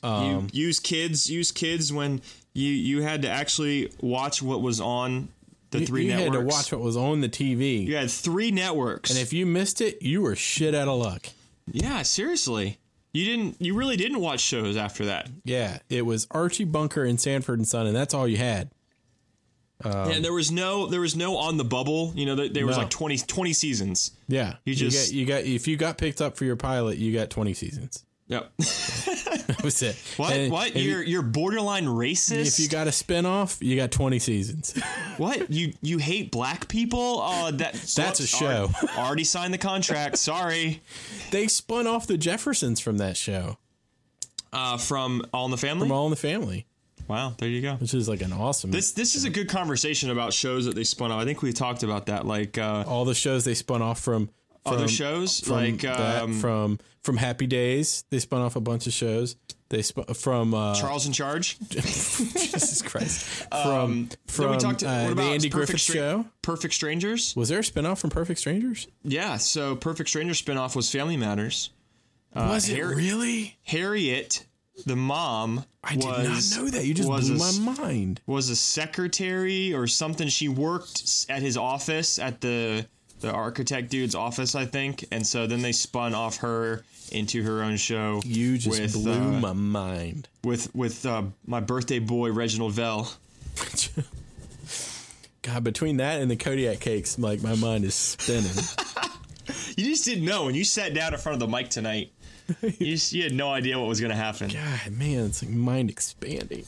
you use kids. Use kids when you you had to actually watch what was on the three you networks. had to watch what was on the TV. You had three networks. And if you missed it, you were shit out of luck. yeah, seriously, you didn't. You really didn't watch shows after that. Yeah, it was Archie Bunker and Sanford and Son, and that's all you had. and there was no there was no on the bubble. You know, there, there was like 20, 20 seasons. Yeah, You just- got, you got if you got picked up for your pilot, you got twenty seasons. Yep. That was it. what? And what? if You're you're borderline racist. If you got a spinoff, you got twenty seasons. what? You you hate black people? Oh, that That's a show. Already signed the contract. Sorry. they spun off the Jeffersons from that show, Uh, from All in the Family. from All in the Family, wow, there you go. which is like an awesome. This this is a good conversation about shows that they spun off. I think we talked about that. Like uh, all the shows they spun off from, from other shows, from like that, um, from from Happy Days. They spun off a bunch of shows. They sp- from uh, Charles in Charge. Jesus Christ from Um, from we talked. uh, what the Andy Griffith Stra- show. Perfect Strangers. Was there a spinoff from Perfect Strangers? Yeah. So Perfect Strangers spinoff was Family Matters. Uh, was it Har- really? Harriet, the mom, I did was, not know that. You just blew a my mind. was a secretary or something. She worked at his office at the the architect dude's office, I think. And so then they spun off her into her own show. You just with, blew uh, my mind. with with uh, my birthday boy Reginald Vell. God, between that and the Kodiak cakes, like my mind is spinning. You just didn't know when you sat down in front of the mic tonight. You, just, you had no idea what was going to happen. God, man, it's like mind expanding.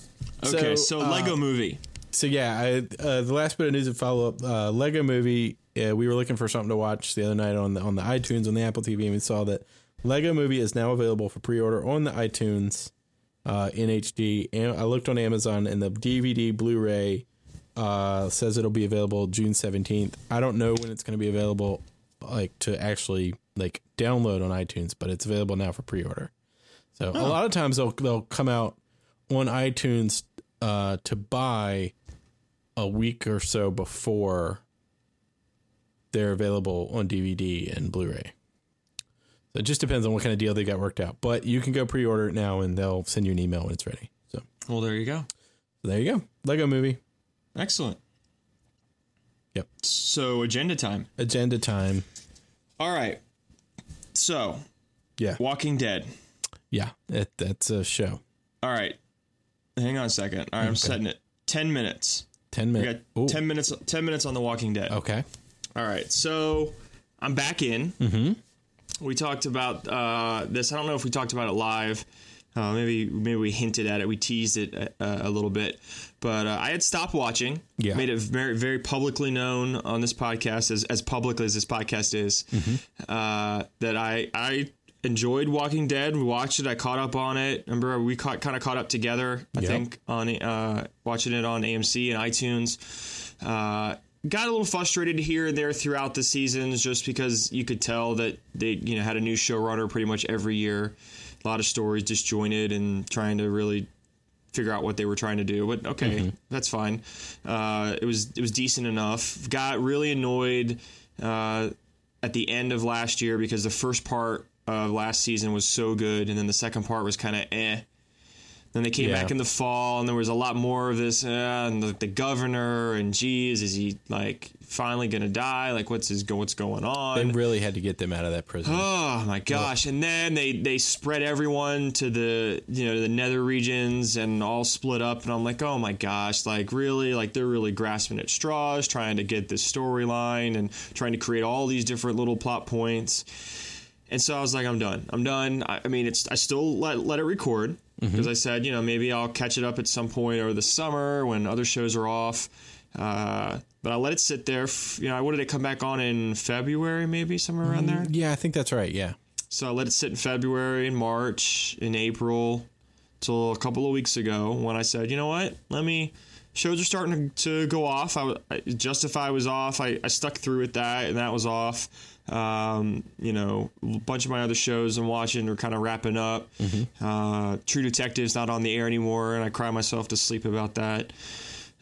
Okay, so, uh, Lego Movie. So yeah, I, uh, the last bit of news and follow up. Uh, Lego Movie. Uh, we were looking for something to watch the other night on the on the iTunes on the Apple TV, and we saw that Lego Movie is now available for pre order on the iTunes uh, in HD. And I looked on Amazon, and the DVD Blu-ray uh, says it'll be available June seventeenth. I don't know when it's going to be available, like to actually like download on iTunes, but it's available now for pre order. So a lot of times they'll they'll come out on iTunes uh, to buy a week or so before they're available on DVD and Blu-ray. So it just depends on what kind of deal they got worked out. But you can go pre-order it now, and they'll send you an email when it's ready. So, Well, there you go. so there you go, Lego Movie. Excellent. Yep, So agenda time. agenda time. All right. So Yeah, Walking Dead. yeah, that, that's a show. All right. Hang on a second. All right, I'm setting it. Ten minutes. Ten minutes. ten minutes. Ten minutes on The Walking Dead. Okay. All right, so I'm back in. Mm-hmm. We talked about uh, this. I don't know if we talked about it live. Uh, maybe maybe we hinted at it. We teased it a, a little bit, but uh, I had stopped watching. Yeah. made it very very publicly known on this podcast as as public as this podcast is uh, that I I enjoyed Walking Dead. We watched it. I caught up on it. Remember we caught kind of caught up together. I Yep. think on uh, watching it on AMC and iTunes. Uh, got a little frustrated here and there throughout the seasons, just because you could tell that they you know had a new showrunner pretty much every year. A lot of stories disjointed and trying to really figure out what they were trying to do. But okay, that's fine. Uh, it was it was decent enough. Got really annoyed uh, at the end of last year because the first part of last season was so good, and then the second part was kind of eh. Then they came Yeah. back in the fall, and there was a lot more of this, uh, and the, the governor, and geez, is he like finally gonna die? Like, what's his go? What's going on? They really had to get them out of that prison. Oh my gosh! And then they they spread everyone to the you know the nether regions and all split up, and I'm like, oh my gosh! Like really, like they're really grasping at straws, trying to get this storyline and trying to create all these different little plot points. And so I was like, I'm done. I'm done. I, I mean, it's I still let let it record because I said, you know, maybe I'll catch it up at some point over the summer when other shows are off. Uh, but I let it sit there. f- You know, I wanted it come back on in February? Maybe somewhere around there. Yeah, I think that's right. Yeah. So I let it sit in February, in March, in April, till a couple of weeks ago when I said, you know what, let me. Shows are starting to, to go off. I, I Justified was off. I, I stuck through with that, and that was off. Um, you know, a bunch of my other shows I'm watching are kind of wrapping up. Uh, True Detective's not on the air anymore, and I cry myself to sleep about that.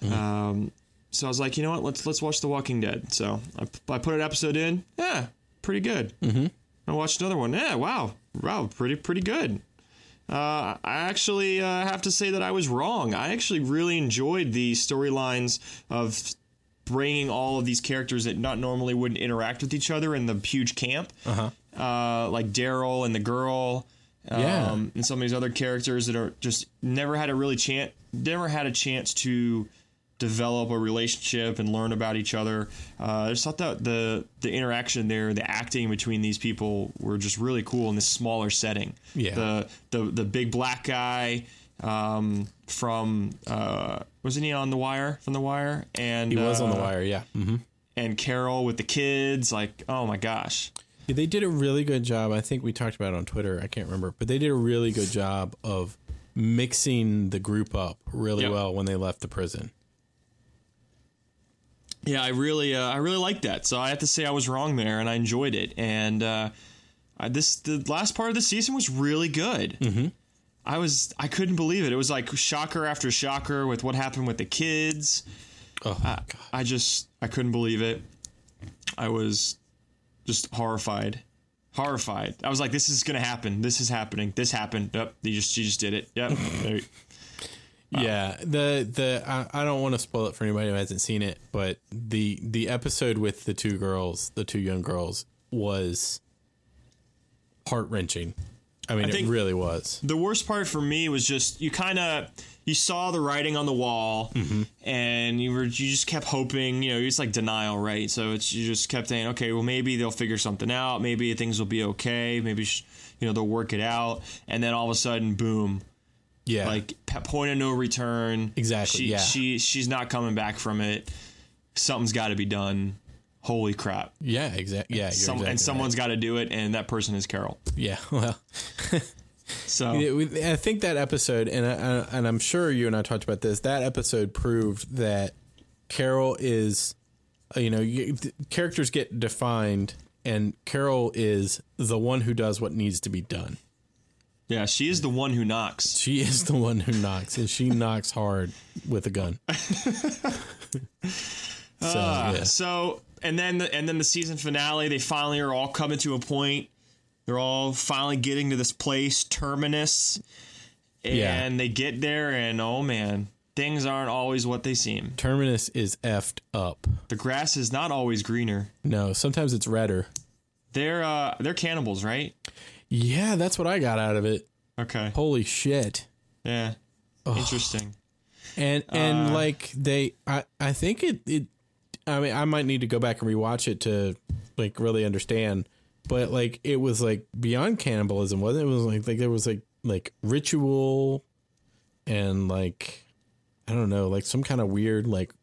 Um, so I was like, you know what, let's let's watch The Walking Dead. So I, I put an episode in. Yeah, pretty good. I watched another one. Yeah, wow, wow, pretty pretty good. Uh, I actually uh, have to say that I was wrong. I actually really enjoyed the storylines of bringing all of these characters that not normally wouldn't interact with each other in the huge camp, uh-huh. like Daryl and the girl, um, Yeah. and some of these other characters that are just never had a really chance, never had a chance to develop a relationship and learn about each other. Uh, I just thought that the the interaction there, the acting between these people were just really cool in this smaller setting. Yeah. The the the big black guy um, from uh, wasn't he on the wire from the wire and He was on the uh, wire. Yeah. hmm and Carol with the kids like oh my gosh Yeah, they did a really good job. I think we talked about it on Twitter. I can't remember, but they did a really good job of mixing the group up really Yep. well when they left the prison. Yeah, I really, uh, I really liked that. So I have to say I was wrong there, and I enjoyed it. And uh, I, this, the last part of the season was really good. Mm-hmm. I was I couldn't believe it. It was like shocker after shocker with what happened with the kids. Oh god. I just I couldn't believe it. I was just horrified. Horrified. I was like, this is gonna happen. This is happening. This happened. Yep. You just you just did it. Yep. There- Yeah, ah. the the I, I don't want to spoil it for anybody who hasn't seen it, but the the episode with the two girls, the two young girls, was heart wrenching. I mean, think- it really was. the worst part for me was just you kind of you saw the writing on the wall mm-hmm. and you were you just kept hoping you know it's like denial right? So it's you just kept saying okay well maybe they'll figure something out. Maybe things will be okay. Maybe sh- you know they'll work it out. And then all of a sudden boom. Yeah, like point of no return. Exactly, she, yeah. she she's not coming back from it. Something's got to be done holy crap yeah, exactly. Yeah, Some, exactly and someone's got to do it and that person is carol yeah. Well, so I think that episode, and I, and I'm sure you and I talked about this. That episode proved that Carol is, uh, you know, you, characters get defined, and Carol is the one who does what needs to be done. yeah she is the one who knocks She is the one who knocks, and she knocks hard with a gun. so Uh, yeah. So and then the, and then the season finale, they finally are all coming to a point. They're all finally getting to this place, Terminus, and Yeah. they get there, and oh man, things aren't always what they seem. Terminus is effed up. The grass is not always greener. No, sometimes it's redder. They're uh they're cannibals, right? Yeah, that's what I got out of it. Okay, Holy shit. yeah, interesting. and Uh, and like they i i think it it i mean i might need to go back and rewatch it to like really understand but like it was like beyond cannibalism wasn't it, it was like like there was like like ritual and like i don't know like some kind of weird like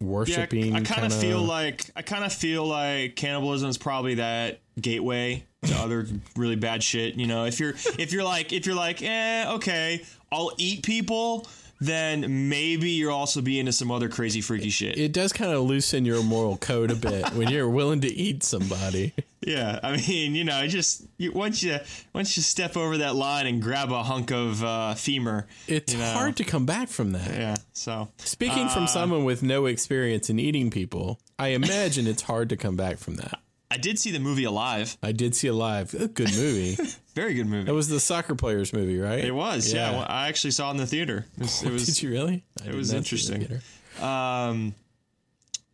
Yeah, worshiping I kind of feel like I kind of feel like cannibalism is probably that gateway to other really bad shit. You know, if you're if you're like if you're like, eh, okay, I'll eat people, then maybe you're also be into some other crazy freaky shit. it does kind of loosen your moral code a bit when you're willing to eat somebody yeah, I mean, you know, just you, once you once you step over that line and grab a hunk of uh, femur, it's you know, hard to come back from that Yeah, so Speaking Uh, from someone with no experience in eating people, I imagine it's hard to come back from that. I did see the movie Alive. I did see Alive, a good movie. Very good movie. It was the soccer players movie, right? It was, yeah. Well, I actually saw it in the theater. It was, it was did you really? I did was not see it in interesting. the. Um,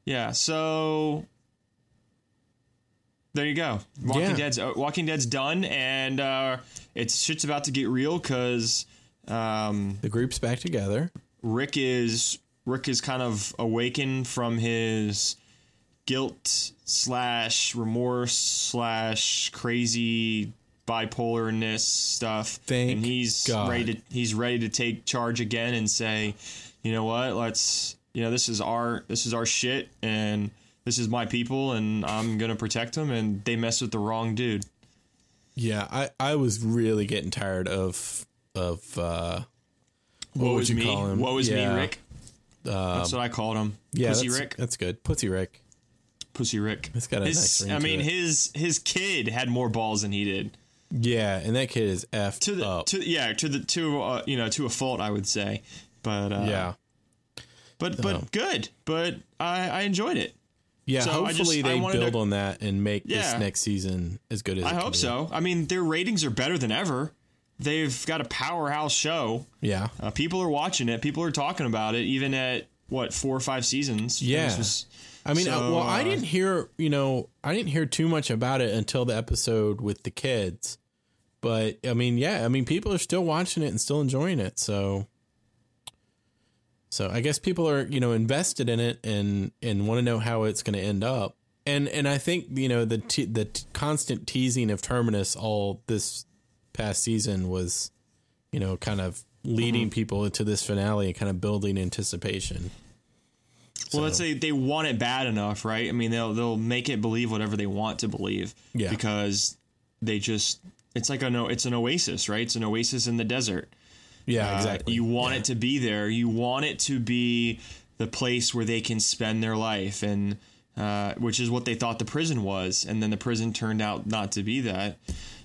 yeah. So there you go. Walking Yeah. Dead's uh, Walking Dead's done, and uh, it's shit's about to get real because um, The group's back together. Rick is Rick is kind of awakened from his guilt slash remorse slash crazy bipolarness stuff, Thank and he's God. ready to he's ready to take charge again and say, you know what, let's you know this is our this is our shit and this is my people and I'm gonna protect them and they mess with the wrong dude. Yeah, I, I was really getting tired of of uh what, would was you me? call him? What was yeah, me, Rick? that's what I called him. Yeah, Pussy that's, Rick. That's good. Pussy Rick. Pussy Rick. It's got a his, nice ring I mean, it. his his kid had more balls than he did. Yeah, and that kid is f To the up. to yeah to the to uh, you know to a fault I would say, but uh, yeah. but but Um, good. But I I enjoyed it. Yeah, so hopefully just- they build to- on that and make this next season as good as it I hope be. so. I mean, their ratings are better than ever. They've got a powerhouse show. Yeah. Uh, people are watching it. People are talking about it, even at what four or five seasons. Yeah. I mean, So, well, I uh, didn't hear, you know, I didn't hear too much about it until the episode with the kids. But I mean, yeah, I mean, people are still watching it and still enjoying it. So, so I guess people are, you know, invested in it and and want to know how it's going to end up. And and I think you know the te- the t- constant teasing of Terminus all this past season was, you know, kind of leading people into this finale and kind of building anticipation. Well, let's say they want it bad enough, right? I mean, they'll they'll make it believe whatever they want to believe. Yeah. Because they just it's like a no, it's an oasis, right? It's an oasis in the desert. Yeah, Uh, exactly. You want it to be there. You want it to be the place where they can spend their life, and uh, which is what they thought the prison was, and then the prison turned out not to be that.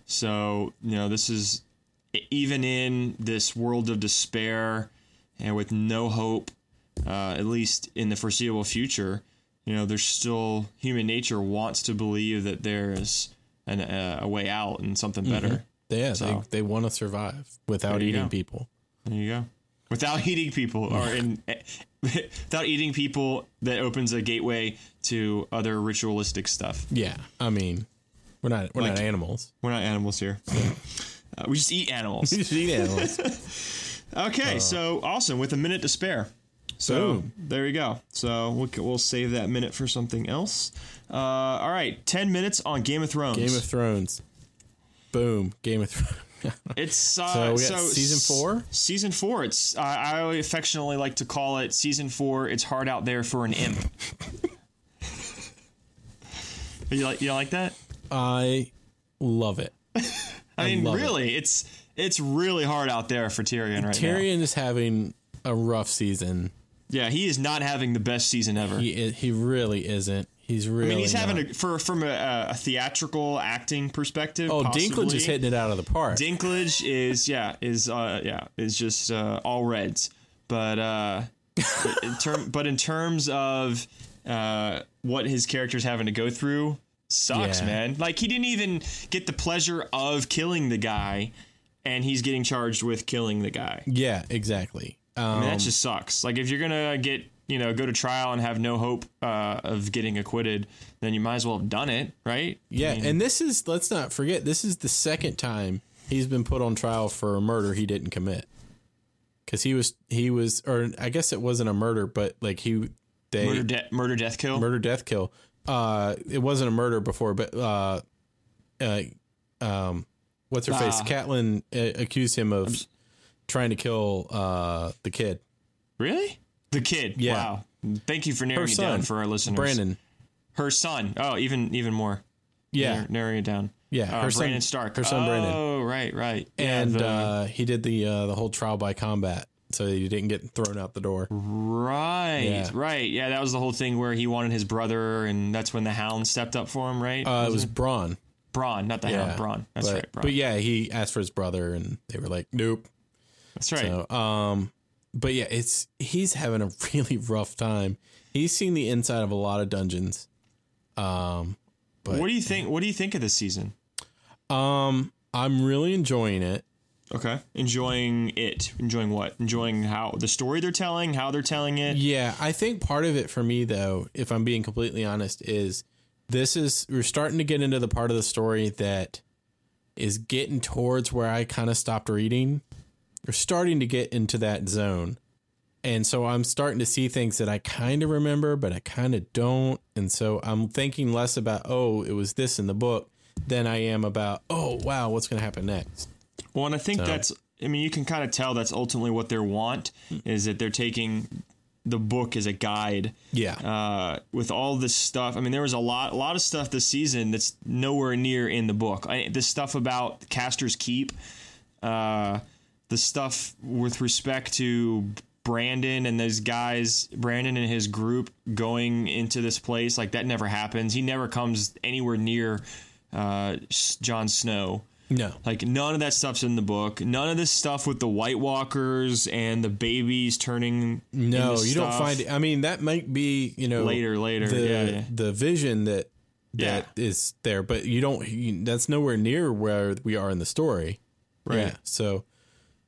So you know, this is even in this world of despair and with no hope, uh, at least in the foreseeable future, you know, there's still human nature wants to believe that there is an, uh, a way out and something better. Yeah, So- they, they want to survive without eating go. people. There you go. Without eating people, or in without eating people, that opens a gateway to other ritualistic stuff. Yeah, I mean, we're not we're Like- not animals. We're not animals here. Uh, we just eat animals. We just eat animals. Okay, so awesome. With a minute to spare. So there you go. So we'll, we'll save that minute for something else. Uh, all right, ten minutes on Game of Thrones. Game of Thrones. Boom. Game of Thrones. It's uh, So so season four? Season four. It's uh, I affectionately like to call it season four. It's hard out there for an imp. you like you like that? I love it. I mean, love it. really, it's it's really hard out there for Tyrion right now. Tyrion is having a rough season. Yeah, he is not having the best season ever. He he really isn't. He's really. I mean, he's having a for from a, a theatrical acting perspective. Oh, possibly. Dinklage is hitting it out of the park. Dinklage is yeah is uh yeah is just uh, all reds, but uh, in term but in terms of uh what his character's having to go through sucks, Yeah. man. Like he didn't even get the pleasure of killing the guy, and he's getting charged with killing the guy. yeah, exactly. Um, I mean, that just sucks. Like if you're gonna get you know go to trial and have no hope uh, of getting acquitted, then you might as well have done it, right? yeah, and this is let's not forget this is the second time he's been put on trial for a murder he didn't commit. Because he was he was, or I guess it wasn't a murder, but like he they Murder, de- murder, death, kill. murder death kill uh it wasn't a murder before but uh uh um what's her face. Catelyn uh, accused him of trying to kill uh the kid Really? The kid. Yeah. Wow. Thank you for narrowing her it son down for our listeners. Brandon Her son. Oh, even even more. yeah Narrow- narrowing it down. Yeah, Uh, her son- Brandon Stark. her son oh, Brandon. Oh, right, right. Yeah, and the- uh he did the uh the whole trial by combat so he didn't get thrown out the door right, Yeah. right. Yeah, that was the whole thing where he wanted his brother, and that's when the Hound stepped up for him, right? uh it was Bronn Bronn, not the yeah Hound. Bronn. That's but, right. Bronn. but yeah he asked for his brother and they were like nope that's right. So, um, but yeah, it's he's having a really rough time. He's seen the inside of a lot of dungeons. Um, but what do you think? What do you think of this season? um, I'm really enjoying it. Okay, enjoying it. Enjoying what? Enjoying how the story they're telling, how they're telling it. Yeah, I think part of it for me though, if I'm being completely honest, is this is we're starting to get into the part of the story that is getting towards where I kind of stopped reading. We're starting to get into that zone. And so I'm starting to see things that I kind of remember, but I kind of don't. And so I'm thinking less about, oh, it was this in the book than I am about, oh, wow, what's going to happen next? Well, and I think that's. I mean, you can kind of tell that's ultimately what they want is that they're taking the book as a guide. Yeah. Uh, with all this stuff, I mean, there was a lot, a lot of stuff this season that's nowhere near in the book. I, this stuff about Craster's Keep, uh, the stuff with respect to Brandon and those guys, Brandon and his group going into this place, like that never happens. He never comes anywhere near uh, Jon Snow. no. Like none of that stuff's in the book. None of this stuff with the White Walkers and the babies turning. No, you don't find it. I mean, that might be, you know, Later, later, the, yeah, yeah. the vision that that is there, but you don't, you, that's nowhere near where we are in the story. Right. Yeah. So,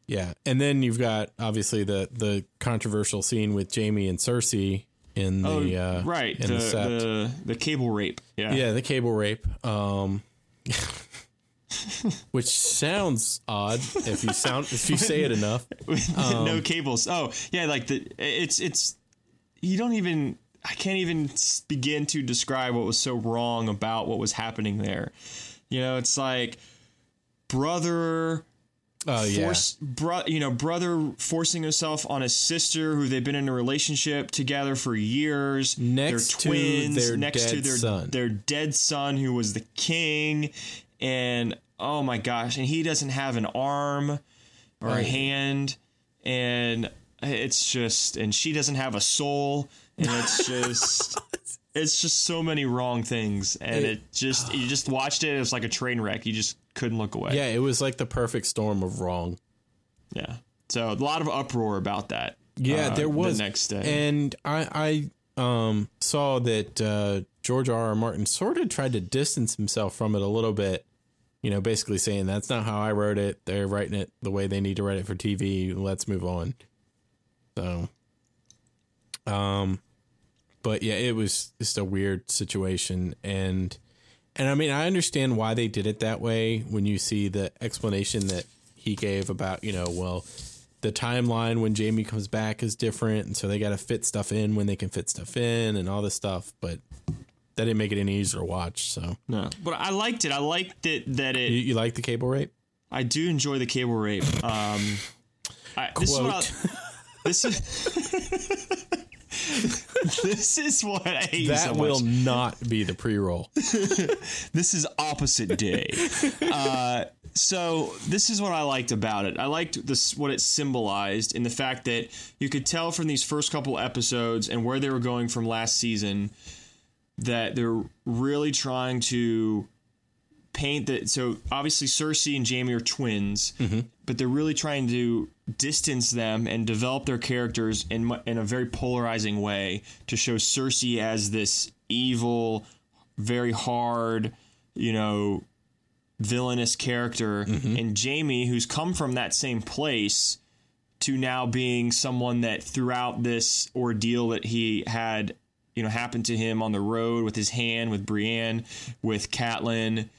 yeah. And then you've got obviously the, the controversial scene with Jaime and Cersei in the, Oh, uh, right. in The, the, the the cable rape. Yeah. yeah. The cable rape. Um, which sounds odd if you sound, if you say it enough. Um, no cables. Oh yeah, like the it's it's you don't even I can't even begin to describe what was so wrong about what was happening there. You know, it's like brother Oh, yeah. force bro, you know brother forcing himself on his sister who they've been in a relationship together for years. Next to they're twins their next to dead their son. their dead son who was the king. And oh my gosh and he doesn't have an arm or a hand. And it's just and she doesn't have a soul. And it's just it's just so many wrong things, and It- it, just you just watched it. It was like a train wreck. You just couldn't look away. Yeah, it was like the perfect storm of wrong. Yeah. So a lot of uproar about that. Yeah, uh, there was the next day. and I I um saw that uh, George R. R. Martin sort of tried to distance himself from it a little bit. You know, basically saying that's not how I wrote it. They're writing it the way they need to write it for TV. Let's move on. So, um, but yeah, it was just a weird situation, and and I mean, I understand why they did it that way. When you see the explanation that he gave about, you know, well, the timeline when Jaime comes back is different, and so they got to fit stuff in when they can fit stuff in, and all this stuff. But that didn't make it any easier to watch. So no, but I liked it. I liked it that it. you, you like the cable rape? I do enjoy the cable rape. Um, I, this is what I, this is. this is what I hate That so will not be the pre-roll. This is opposite day. uh, so this is what I liked about it. I liked this what it symbolized in the fact that you could tell from these first couple episodes and where they were going from last season that they're really trying to paint that. So obviously Cersei and Jaime are twins, mm-hmm. but they're really trying to distance them and develop their characters in in a very polarizing way to show Cersei as this evil, very hard, you know, villainous character, mm-hmm. and Jaime, who's come from that same place, to now being someone that throughout this ordeal that he had, you know, happened to him on the road with his hand, with Brienne, with Catelyn,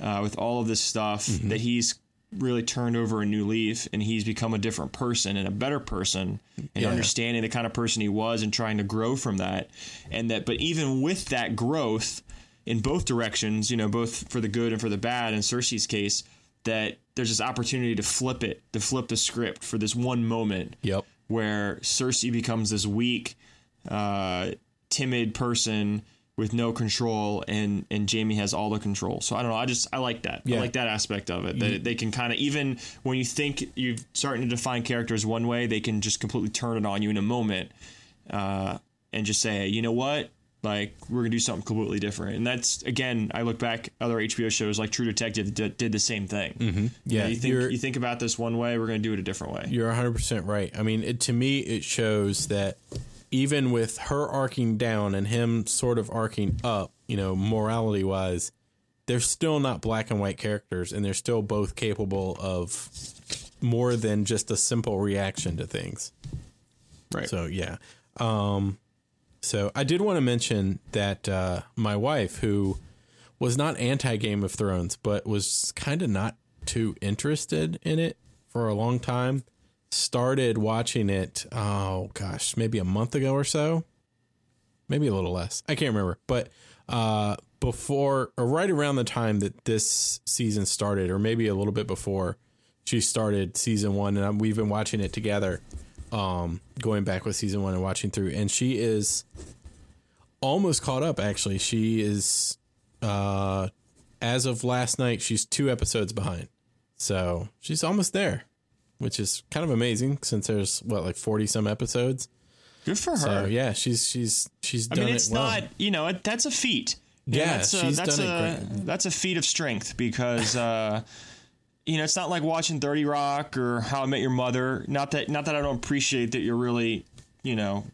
uh, with all of this stuff, that he's really turned over a new leaf and he's become a different person and a better person and Yeah. understanding the kind of person he was and trying to grow from that and that but even with that growth in both directions you know both for the good and for the bad in Cersei's case that there's this opportunity to flip it to flip the script for this one moment Yep. where Cersei becomes this weak, uh, timid person with no control, and and Jaime has all the control. So I don't know. I just I like that. Yeah. I like that aspect of it. That they can kind of even when you think you're starting to define characters one way, they can just completely turn it on you in a moment, uh, and just say, hey, you know what? Like we're gonna do something completely different, and that's again. I look back other HBO shows like True Detective did, did the same thing. Mm-hmm. Yeah, you think you're- you think about this one way, we're gonna do it a different way. You're 100% right. I mean, it, to me, it shows that even with her arcing down and him sort of arcing up, you know, morality wise, they're still not black and white characters and they're still both capable of more than just a simple reaction to things. Right. So, yeah. Um, so I did want to mention that uh, my wife, who was not anti Game of Thrones, but was kind of not too interested in it for a long time, started watching it. Oh gosh, maybe a month ago or so, maybe a little less. I can't remember, but uh, before or right around the time that this season started, or maybe a little bit before, she started season one, and we've been watching it together. Um, going back with season one and watching through, and she is almost caught up. Actually, she is uh, as of last night, she's two episodes behind. So she's almost there, which is kind of amazing since there's what like forty some episodes. Good for her. So yeah, she's she's she's I done mean, it it's well. not you know it, that's a feat. Yeah, that's a, she's that's done a, it That's a feat of strength because uh, you know it's not like watching Thirty Rock or How I Met Your Mother. Not that not that I don't appreciate that you're really you know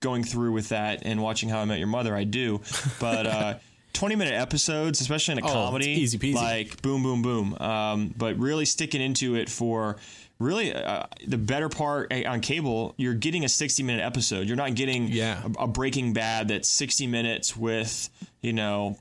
going through with that and watching How I Met Your Mother. I do, but. uh 20 minute episodes, especially in a Oh, comedy, easy peasy. like boom, boom, boom. Um, but really sticking into it for really uh, the better part on cable, you're getting a 60 minute episode. You're not getting Yeah. a, a Breaking Bad that's 60 minutes with, you know,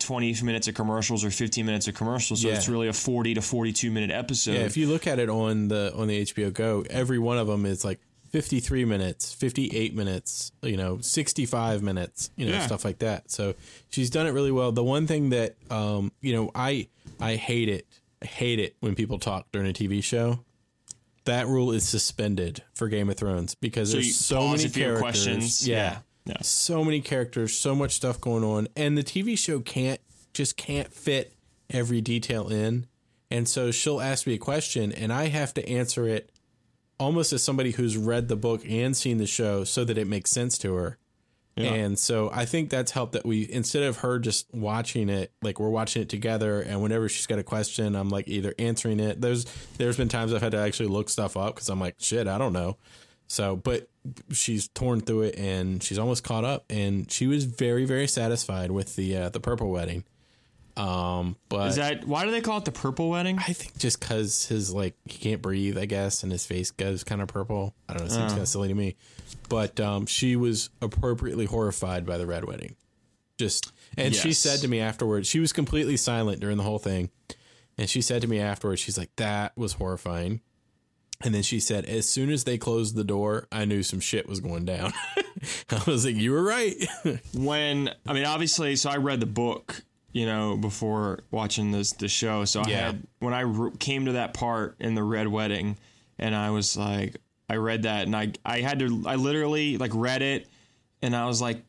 20 minutes of commercials or 15 minutes of commercials. So Yeah. it's really a 40 to 42 minute episode. Yeah, if you look at it on the on the HBO Go, every one of them is like 53 minutes, 58 minutes, you know, 65 minutes, you know, Yeah. stuff like that. So she's done it really well. The one thing that um, you know, I I hate it. I hate it when people talk during a TV show. That rule is suspended for Game of Thrones because So there's so many if you have characters. questions. Yeah. Yeah. Yeah. So many characters, so much stuff going on, and the TV show can't just can't fit every detail in. And so she'll ask me a question, and I have to answer it almost as somebody who's read the book and seen the show, so that it makes sense to her. And so I think that's helped that we instead of her just watching it, like we're watching it together and whenever she's got a question, I'm like either answering it. There's there's been times I've had to actually look stuff up cuz I'm like, shit, I don't know. So, but she's torn through it and she's almost caught up and she was very very satisfied with the uh, the purple wedding. Um, but Is that why do they call it the purple wedding? I think just because his like he can't breathe, I guess, and his face goes kind of purple. I don't know. It seems kind of silly to me. But um, she was appropriately horrified by the red wedding. Just and she said to me afterwards, she was completely silent during the whole thing, and she said to me afterwards, she's like, "That was horrifying." And then she said, as soon as they closed the door, I knew some shit was going down. I was like, you were right. when I mean, obviously, so I read the book, you know, before watching this the show. So I Yeah. had when I re- came to that part in the red wedding, and I was like, I read that, and I I had to, I literally like read it, and I was like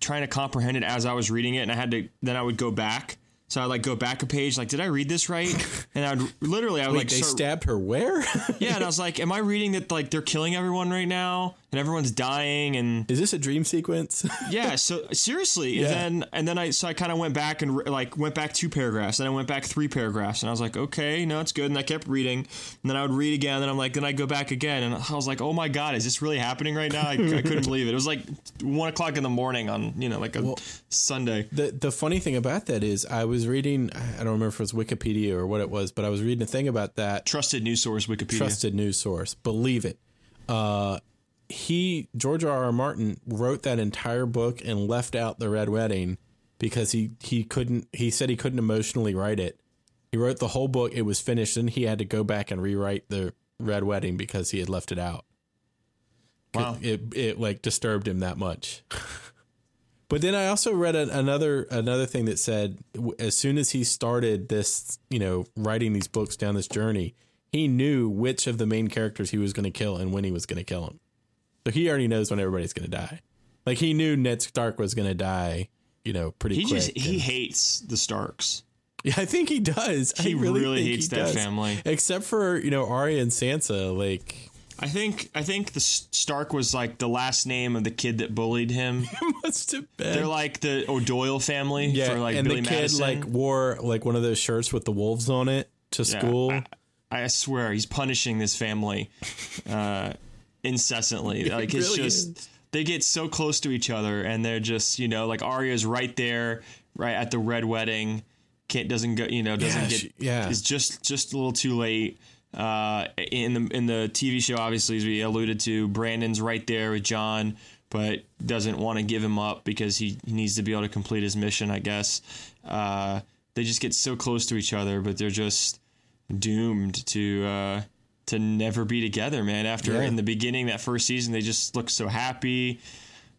trying to comprehend it as I was reading it, and I had to then I would go back. So I like go back a page, like, did I read this right? And I would literally, I would Wait, like they start- stabbed her where? yeah, and I was like, am I reading that like they're killing everyone right now and everyone's dying and Is this a dream sequence? yeah, so seriously, Yeah. and then and then I so I kind of went back and re- like went back two paragraphs, and I went back three paragraphs, and I was like, okay, no, it's good, and I kept reading, and then I would read again, and I'm like, then I go back again, and I was like, oh my god, is this really happening right now? I, I couldn't believe it. It was like one o'clock in the morning on you know like a Sunday. The the funny thing about that is I was reading I don't remember if it was Wikipedia or what it was, but I was reading a thing about that Trusted news source Wikipedia. trusted news source. Believe it. Uh he George R. R. Martin wrote that entire book and left out the red wedding because he he couldn't he said he couldn't emotionally write it. He wrote the whole book, it was finished, and he had to go back and rewrite the red wedding because he had left it out. Wow. it it like disturbed him that much. but then I also read a, another another thing that said as soon as he started this, you know, writing these books down this journey, he knew which of the main characters he was going to kill and when he was going to kill him. So he already knows when everybody's going to die. Like he knew Ned Stark was going to die, you know, pretty He quick. just he and- hates the Starks. yeah, I think he does. He I really, really hates he that does. family. except for you know Arya and Sansa. Like I think I think the Stark was like the last name of the kid that bullied him. must have been. They're like the O'Doyle family Yeah, for like and Billy the kid Madison. like wore like one of those shirts with the wolves on it to Yeah, school. I, I swear he's punishing this family uh, incessantly. Like it's really just is. they get so close to each other, and they're just you know like Arya's right there, right at the red wedding. Can't doesn't go you know doesn't Yeah, get she- yeah. is just just a little too late. Uh, in the in the TV show, obviously, as we alluded to, Brandon's right there with Jon, but doesn't want to give him up because he, he needs to be able to complete his mission. I guess uh, they just get so close to each other, but they're just doomed to uh, to never be together, man. After Yeah. in the beginning that first season, they just look so happy.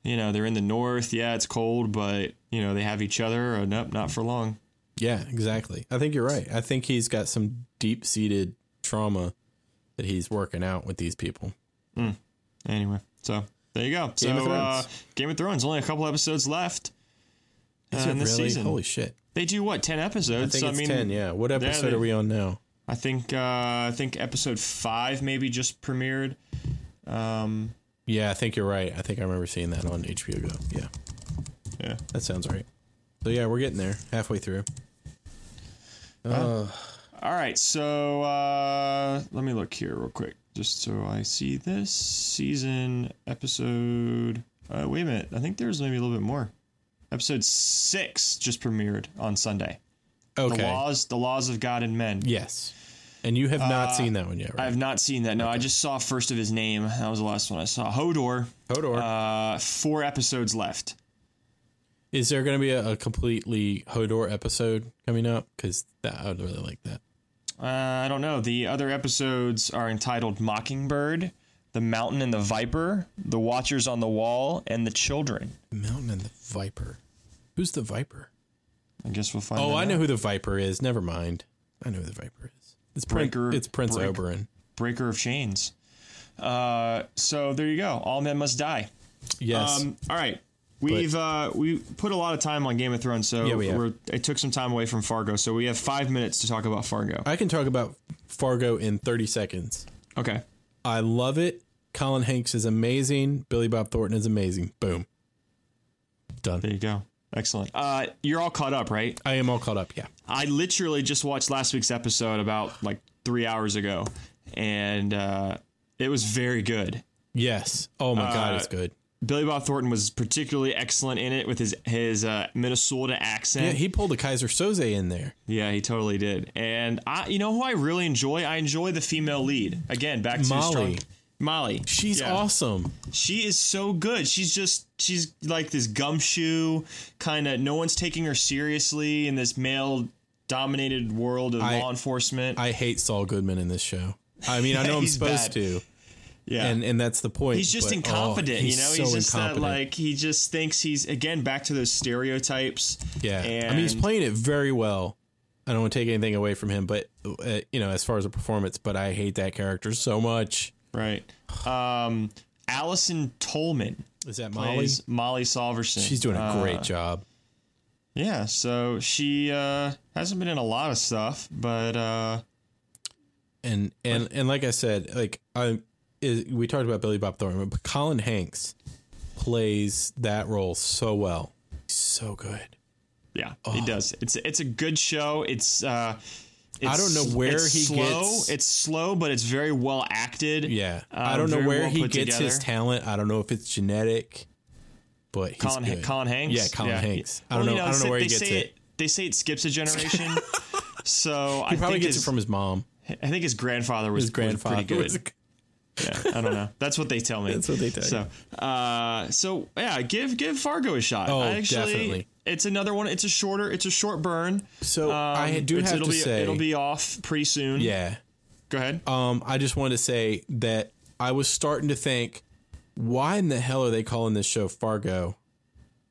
You know, they're in the north. Yeah, it's cold, but you know they have each other. Uh, nope, not for long. yeah, exactly. I think you're right. I think he's got some deep seated trauma that he's working out with these people. Anyway, so there you go. Game of so uh, Thrones. Game of Thrones only a couple episodes left uh, in this really? season. Holy shit! They do what ten episodes? I think so, it's I mean, ten. Yeah. What episode they- are we on now? I think uh, I think episode five maybe just premiered. Um, Yeah, I think you're right. I think I remember seeing that on HBO Go. Yeah, yeah. that sounds right. So yeah, we're getting there, halfway through. Uh, All right, so uh, let me look here real quick, just so I see this season episode. Uh, wait a minute, I think there's maybe a little bit more. Episode six just premiered on Sunday. Okay. The laws, the laws of God and men. Yes. And you have not seen that one yet, I have not seen that. No, I just saw first of his name. That was the last one I saw. Hodor. Hodor. Uh, four episodes left. Is there going to be a, a completely Hodor episode coming up? Because that I would really like that. Uh, I don't know. The other episodes are entitled Mockingbird, The Mountain and the Viper, The Watchers on the Wall, and The Children. The Mountain and the Viper. Who's the Viper? I guess we'll find Oh, I know who the Viper is. Never mind. I know who the Viper is. It's Prince. Breaker- It's Prince Break- Oberyn. Breaker of Chains. Uh, so there you go. All men must die. Yes. Um, all right. We've uh, we put a lot of time on Game of Thrones, so Yeah, we we're, it took some time away from Fargo. So we have five minutes to talk about Fargo. I can talk about Fargo in 30 seconds. Okay. I love it. Colin Hanks is amazing. Billy Bob Thornton is amazing. Boom. Done. There you go. Excellent. Uh, you're all caught up, right? I am all caught up. Yeah. I literally just watched last week's episode about like three hours ago, and uh, it was very good. Yes. Oh my god, Uh, it's good. Billy Bob Thornton was particularly excellent in it with his his uh, Minnesota accent. Yeah, he pulled a Keyser Söze in there. Yeah, he totally did. And I, you know who I really enjoy? I enjoy the female lead. Again, back to Molly. strong- Molly. She's Yeah. awesome. She is so good. She's just she's like this gumshoe kind of. No one's taking her seriously in this male dominated world of I- law enforcement. I hate Saul Goodman in this show. I mean, I know I'm supposed bad. to, yeah. and and that's the point. He's just but, oh, incompetent, he's you know. so he's just that like he just thinks he's again back to those stereotypes. Yeah, I mean, he's playing it very well. I don't want to take anything away from him, but uh, you know, as far as a performance, but I hate that character so much. Right. Um, Allison Tolman Is that Molly? Molly Solverson. She's doing a Uh, great job. Yeah, so she uh, hasn't been in a lot of stuff, but uh, And and and like I said, like I is, we talked about Billy Bob Thornton, but Colin Hanks plays that role so well. So good. yeah, he does. It's it's a good show. It's uh, it's, I don't know where he slow. gets- It's slow, but it's very well acted. Yeah, Um, I don't know where well he gets his talent. I don't know if it's genetic, but he's Colin, good. Colin Hanks. Yeah, Colin Hanks. I don't Well, know. you I don't know where he gets they it. They say it skips a generation. so He I probably gets his, it from his mom. I think his grandfather was, His grandfather was pretty good. was yeah, I don't know. That's what they tell me. That's what they tell so, uh, so yeah, give give Fargo a shot. Oh, I actually, definitely. It's another one. It's a shorter. It's a short burn. So I Um, do have it'll to be, say, it'll be off pretty soon. yeah. Go ahead. Um, I just wanted to say that I was starting to think, why in the hell are they calling this show Fargo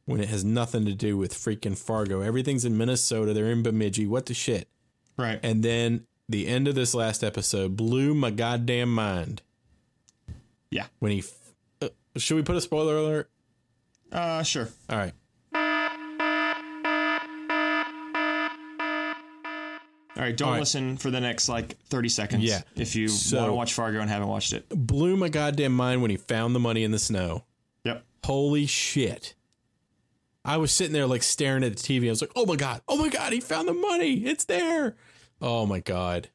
when it has nothing to do with freaking Fargo? Everything's in Minnesota. They're in Bemidji. What the shit? right. And then the end of this last episode blew my goddamn mind yeah. when he. F- uh, should we put a spoiler alert? Uh, sure. All right. All right. Don't All right. listen for the next like thirty seconds. Yeah. If you So- want to watch Fargo and haven't watched it. Blew my goddamn mind when he found the money in the snow. Yep. Holy shit. I was sitting there like staring at the TV. I was like, oh my God, oh my God, he found the money. It's there. Oh my God.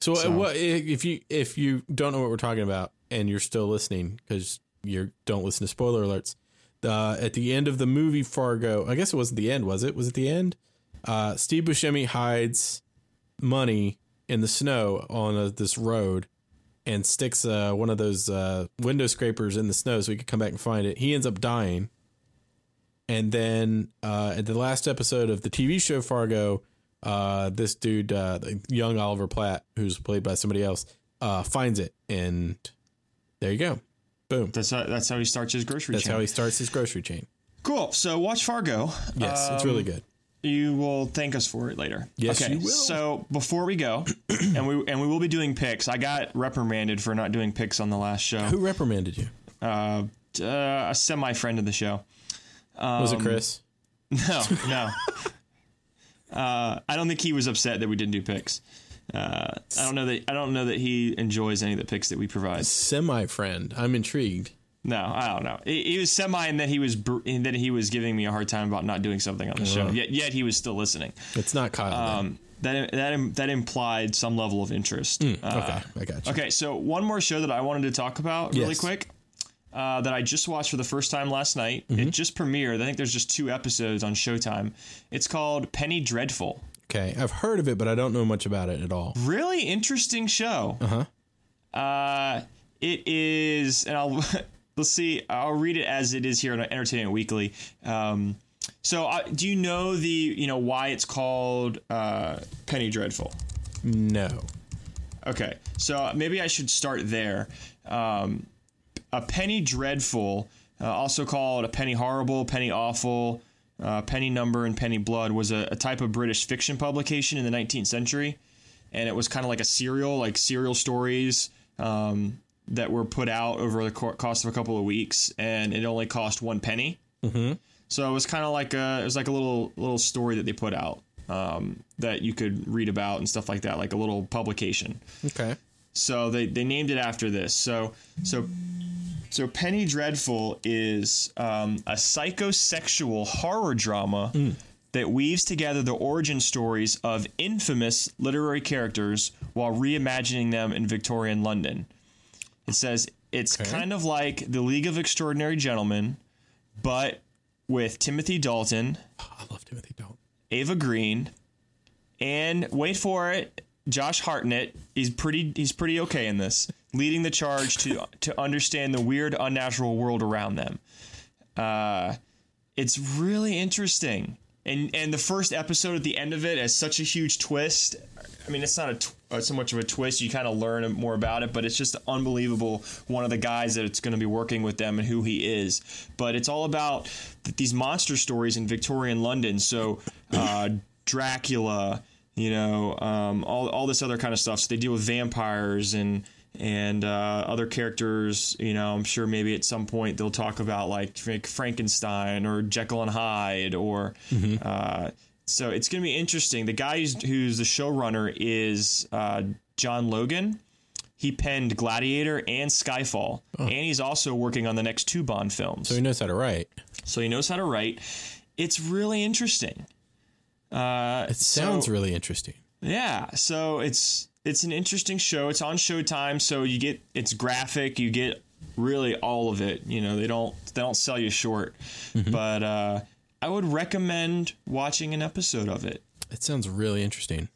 So, So- what if you if you don't know what we're talking about and you're still listening because you don't listen to spoiler alerts, uh, at the end of the movie Fargo, I guess it wasn't the end, was it? Was it the end? Uh, Steve Buscemi hides money in the snow on a, this road and sticks uh, one of those uh, window scrapers in the snow so he could come back and find it. He ends up dying. And then uh, at the last episode of the TV show Fargo, uh, this dude, uh, young Oliver Platt, who's played by somebody else, uh, finds it. And there you go. Boom. That's how, that's how he starts his grocery That's chain. That's how he starts his grocery chain. cool. So watch Fargo. Yes, it's Um, really good. You will thank us for it later. Yes, okay, you will. So before we go, and we and we will be doing picks. I got reprimanded for not doing picks on the last show. Who reprimanded you? Uh, uh, a semi friend of the show. Was Um, it Chris? No, no. uh, I don't think he was upset that we didn't do picks. Uh, I don't know that I don't know that he enjoys any of the picks that we provide. Semi friend. I'm intrigued. No, I don't know. He, he was semi and that he was br- in that he was giving me a hard time about not doing something on the show. Yet, yet he was still listening. It's not Kyle. Um, that that that implied some level of interest. Uh, okay, I got you. Okay, so one more show that I wanted to talk about really Yes. quick. Uh, that I just watched for the first time last night. Mm-hmm. It just premiered. I think there's just two episodes on Showtime. It's called Penny Dreadful. Okay, I've heard of it, but I don't know much about it at all. Really interesting show. Uh-huh. Uh It is, and I'll let's see. I'll read it as it is here on Entertainment Weekly. Um, so, uh, do you know the you know why it's called uh, Penny Dreadful? No. Okay, so maybe I should start there. Um, a penny dreadful, uh, also called a penny horrible, penny awful, uh, penny number, and penny blood, was a, a type of British fiction publication in the 19th century, and it was kind of like a serial, like serial stories um, that were put out over the co- course of a couple of weeks, and it only cost one penny. Mm-hmm. So it was kind of like a it was like a little little story that they put out um, that you could read about and stuff like that, like a little publication. Okay. So they, they named it after this. So so So Penny Dreadful is um, a psychosexual horror drama that weaves together the origin stories of infamous literary characters while reimagining them in Victorian London. It says it's kind of like the League of Extraordinary Gentlemen, but with Timothy Dalton, I love Timothy Dalton. Ava Green, and wait for it, Josh Hartnett. He's pretty. He's pretty okay in this, leading the charge to to understand the weird, unnatural world around them. Uh, it's really interesting, and and the first episode at the end of it has such a huge twist. I mean, it's not a tw- uh, so much of a twist. You kind of learn more about it, but it's just unbelievable. One of the guys that it's going to be working with them and who he is. But it's all about th- these monster stories in Victorian London. So uh, Dracula, you know, um, all all this other kind of stuff. So they deal with vampires and and uh, other characters. You know, I'm sure maybe at some point they'll talk about like Frankenstein or Jekyll and Hyde or. Uh, so it's going to be interesting. The guy who's, who's the showrunner is uh, John Logan. He penned Gladiator and Skyfall, and he's also working on the next two Bond films. So he knows how to write. so he knows how to write. It's really interesting. Uh, It sounds so- really interesting. yeah, so it's it's an interesting show. It's on Showtime, so you get it's graphic. You get really all of it. You know, they don't they don't sell you short. But uh, I would recommend watching an episode of it. It sounds really interesting.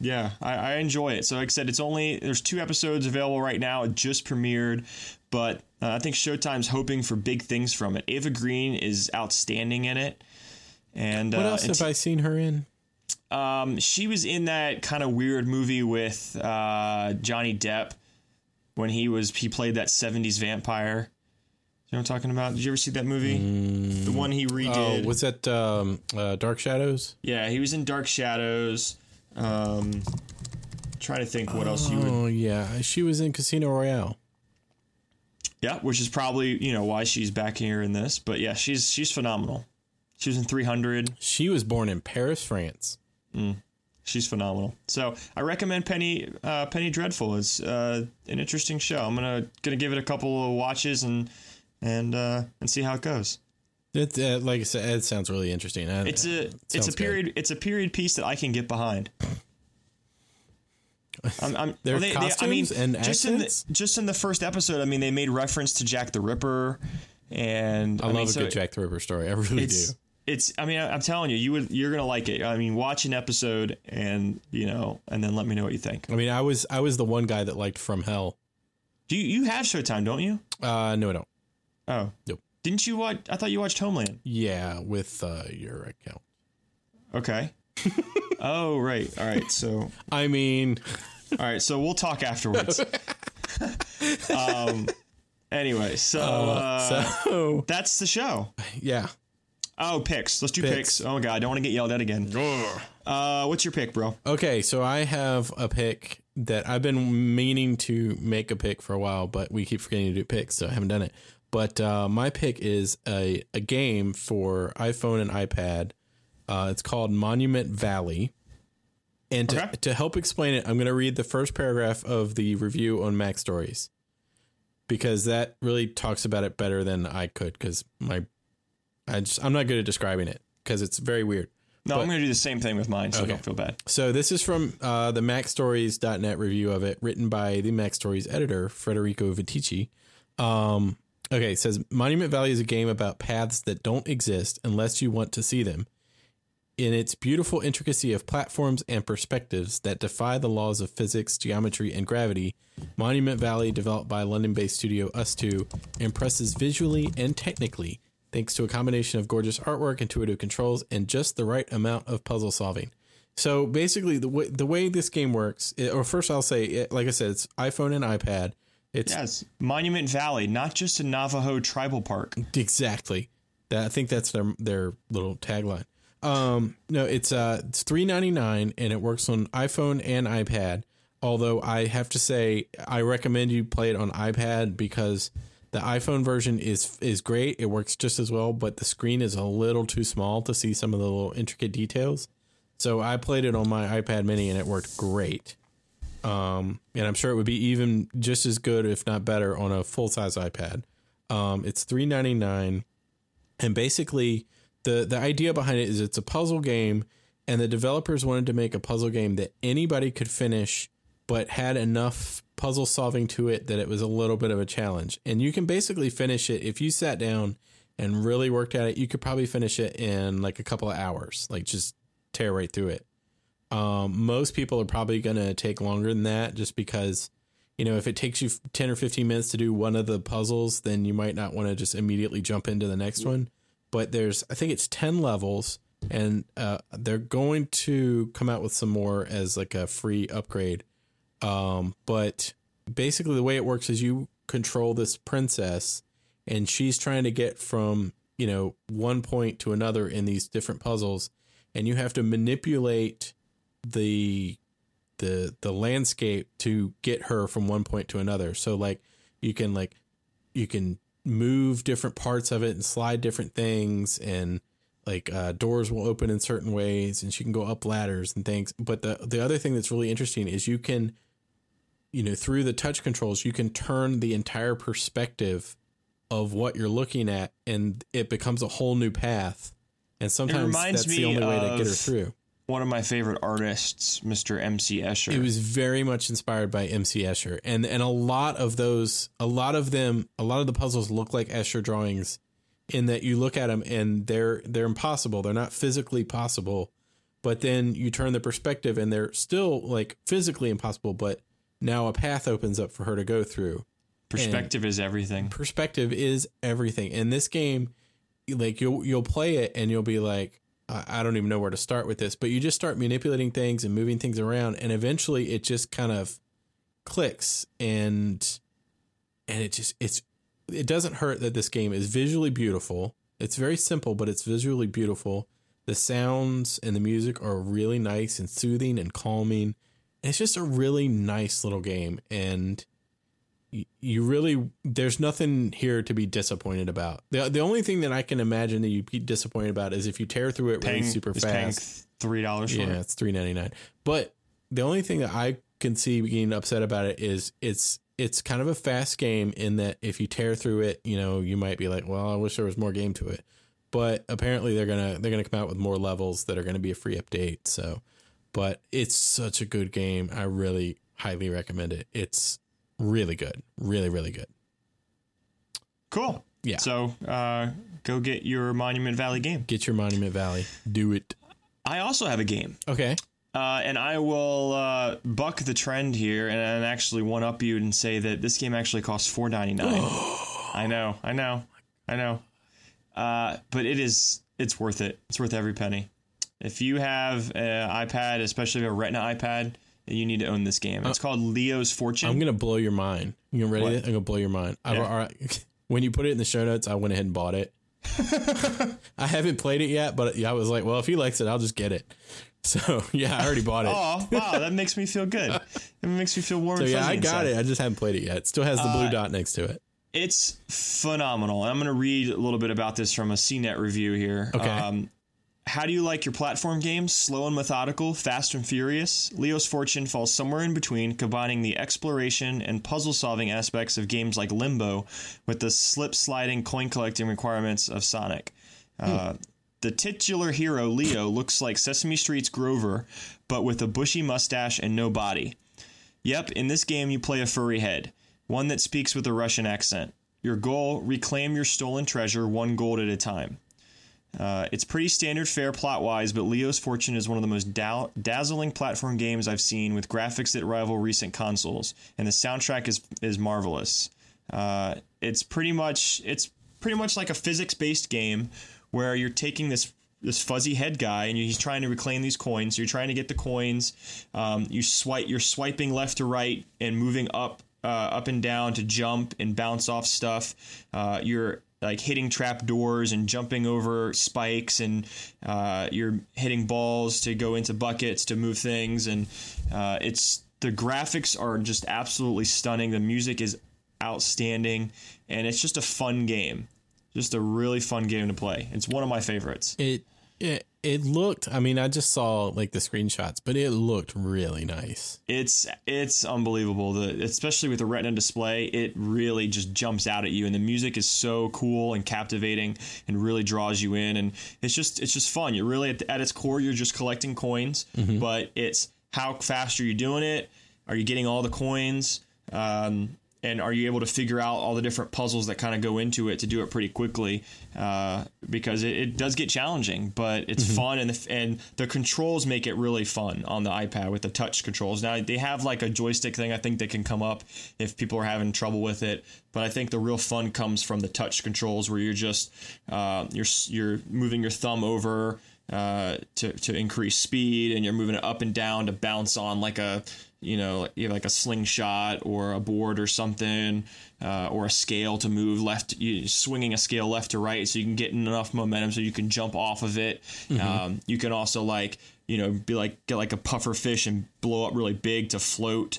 Yeah, I, I enjoy it. So, like I said, it's only there's two episodes available right now. It just premiered, but uh, I think Showtime's hoping for big things from it. Ava Green is outstanding in it, and What uh, else have I seen her in? Um, she was in that kind of weird movie with uh, Johnny Depp when he was he played that '70s vampire. You know what I'm talking about? Did you ever see that movie? The one he redid. Oh, was that um, uh, Dark Shadows? yeah, he was in Dark Shadows. Um, trying to think what else you would. Oh yeah, she was in Casino Royale. Yeah, which is probably you know why she's back here in this. But yeah, she's she's phenomenal. She was in 300. She was born in Paris, France. She's phenomenal. So I recommend Penny uh, Penny Dreadful. It's uh, an interesting show. I'm gonna gonna give it a couple of watches and and uh, and see how it goes. It uh, like I said, it sounds really interesting. It's a it's sounds a good. period it's a period piece that I can get behind. I'm, I'm, Their I mean, costumes and just in the, accents? just in the first episode, I mean, they made reference to Jack the Ripper, and I, mean, love so a good Jack the Ripper story. I really do. It's i mean I- i'm telling you you would you're gonna like it. I mean watch an episode and you know and then let me know what you think. I mean, I was I was the one guy that liked From Hell. do you you have showtime don't you? Uh, no, I don't. oh. Nope. didn't you watch i thought you watched homeland. Yeah, with uh, your account. okay. Oh right. All right so. I mean, all right so we'll talk afterwards. Um anyway so uh, so that's the show. Yeah. Oh picks let's do Picks. picks, oh my god i don't want to get yelled at again uh what's your pick bro Okay, so I have a pick that I've been meaning to make a pick for a while, but we keep forgetting to do picks, so I haven't done it. But uh, my pick is a, a game for iPhone and iPad. Uh, it's called Monument Valley. And to, Okay. to help explain it, I'm going to read the first paragraph of the review on MacStories because that really talks about it better than I could. Because my, I just I'm not good at describing it because it's very weird. no But- i'm gonna do the same thing with mine so don't feel bad So this is from uh, the MacStories.net review of it, written by the MacStories editor Federico Viticci. Um, okay, it says Monument Valley is a game about paths that don't exist unless you want to see them. In its beautiful intricacy of platforms and perspectives that defy the laws of physics, geometry, and gravity, Monument Valley, developed by London-based studio ustwo, impresses visually and technically, thanks to a combination of gorgeous artwork, intuitive controls, and just the right amount of puzzle solving. So basically, the way the way this game works, it- or first I'll say, it, like I said, it's iPhone and iPad. It's Yes, Monument Valley, not just a Navajo tribal park. exactly that. I think that's their their little tagline. Um, no, it's uh, it's three ninety nine, and it works on iPhone and iPad. Although I have to say, I recommend you play it on iPad because the iPhone version is is great. It works just as well, but the screen is a little too small to see some of the little intricate details. So I played it on my iPad Mini, and it worked great. Um, and I'm sure it would be even just as good, if not better, on a full size iPad. Um, it's three ninety nine, and basically the the idea behind it is it's a puzzle game, and the developers wanted to make a puzzle game that anybody could finish, but had enough puzzle solving to it that it was a little bit of a challenge. And you can basically finish it if you sat down and really worked at it. You could probably finish it in like a couple of hours, like just tear right through it. Um, most people are probably going to take longer than that just because, you know, if it takes you 10 or 15 minutes to do one of the puzzles, then you might not want to just immediately jump into the next one. But there's, I think it's 10 levels, and uh, they're going to come out with some more as like a free upgrade. Um, but basically, the way it works is you control this princess, and she's trying to get from, you know, one point to another in these different puzzles, and you have to manipulate the the the landscape to get her from one point to another. So like you can like you can move different parts of it and slide different things and like uh, doors will open in certain ways and she can go up ladders and things. But the the other thing that's really interesting is you can you know through the touch controls you can turn the entire perspective of what you're looking at and it becomes a whole new path. And sometimes that's the only way to get her through one of my favorite artists, Mr. MC Escher. It was very much inspired by MC Escher, and and a lot of those, a lot of them, a lot of the puzzles look like Escher drawings, in that you look at them and they're they're impossible. They're not physically possible, but then you turn the perspective and they're still like physically impossible. But now a path opens up for her to go through. Perspective and is everything. Perspective is everything. In this game, like you'll you'll play it and you'll be like, I don't even know where to start with this, but you just start manipulating things and moving things around, and eventually it just kind of clicks and and it just it's it doesn't hurt that this game is visually beautiful. It's very simple, but it's visually beautiful. The sounds and the music are really nice and soothing and calming. It's just a really nice little game, and you really there's nothing here to be disappointed about. The the only thing that I can imagine that you'd be disappointed about is if you tear through it paying, really super fast. Three dollars. Yeah, it. it's three ninety nine. But the only thing that I can see being upset about it is it's it's kind of a fast game in that if you tear through it, you know, you might be like, well, I wish there was more game to it. But apparently they're gonna they're gonna come out with more levels that are gonna be a free update. So, but it's such a good game. I really highly recommend it. It's really good. Really, really good. Cool. Yeah. So uh, go get your Monument Valley game. Get your Monument Valley. Do it. I also have a game. Okay. Uh, and I will uh, buck the trend here and, and, actually one up you and say that this game actually costs four ninety nine. I know, I know, I know. Uh, but it is it's worth it. It's worth every penny. If you have an iPad, especially a Retina iPad, you need to own this game. It's uh, called Leo's Fortune. I'm gonna blow your mind. You ready? What? I'm gonna blow your mind. Yeah. Right. When you put it in the show notes, I went ahead and bought it. I haven't played it yet, but I was like, well, if he likes it, I'll just get it. So yeah, I already bought it. oh wow, that makes me feel good. It makes me feel warm. So yeah, I got inside. it. I just haven't played it yet. It still has the blue uh, dot next to it. It's phenomenal. I'm going to read a little bit about this from a CNET review here. Okay. Um, how do you like your platform games? Slow and methodical, fast and furious? Leo's Fortune falls somewhere in between, combining the exploration and puzzle solving aspects of games like Limbo with the slip sliding coin collecting requirements of Sonic. Uh, the titular hero, Leo, looks like Sesame Street's Grover, but with a bushy mustache and no body. Yep, in this game you play a furry head, one that speaks with a Russian accent. Your goal reclaim your stolen treasure one gold at a time. Uh, it's pretty standard fare plot wise, but Leo's Fortune is one of the most da- dazzling platform games I've seen with graphics that rival recent consoles, and the soundtrack is is marvelous. Uh, it's pretty much it's pretty much like a physics based game where you're taking this this fuzzy head guy and he's trying to reclaim these coins. You're trying to get the coins. Um, you swipe. You're swiping left to right and moving up uh, up and down to jump and bounce off stuff. Uh, you're like hitting trap doors and jumping over spikes and uh, you're hitting balls to go into buckets to move things. And uh, it's the graphics are just absolutely stunning. The music is outstanding. And it's just a fun game. Just a really fun game to play. It's one of my favorites. It It it looked. I mean, I just saw like the screenshots, but it looked really nice. It's it's unbelievable. The especially with the Retina display, it really just jumps out at you, and the music is so cool and captivating, and really draws you in. And it's just it's just fun. You're really at, at its core, you're just collecting coins, but it's how fast are you doing it? Are you getting all the coins? Um, and are you able to figure out all the different puzzles that kind of go into it to do it pretty quickly? Uh, because it, it does get challenging, but it's fun, and the, and the controls make it really fun on the iPad with the touch controls. Now they have like a joystick thing I think that can come up if people are having trouble with it, but I think the real fun comes from the touch controls where you're just uh, you're you're moving your thumb over uh, to to increase speed, and you're moving it up and down to bounce on like a you know you have like a slingshot or a board or something, uh, or a scale to move left, you swinging a scale left to right, so you can get enough momentum so you can jump off of it. Um, you can also like you know be like get like a puffer fish and blow up really big to float.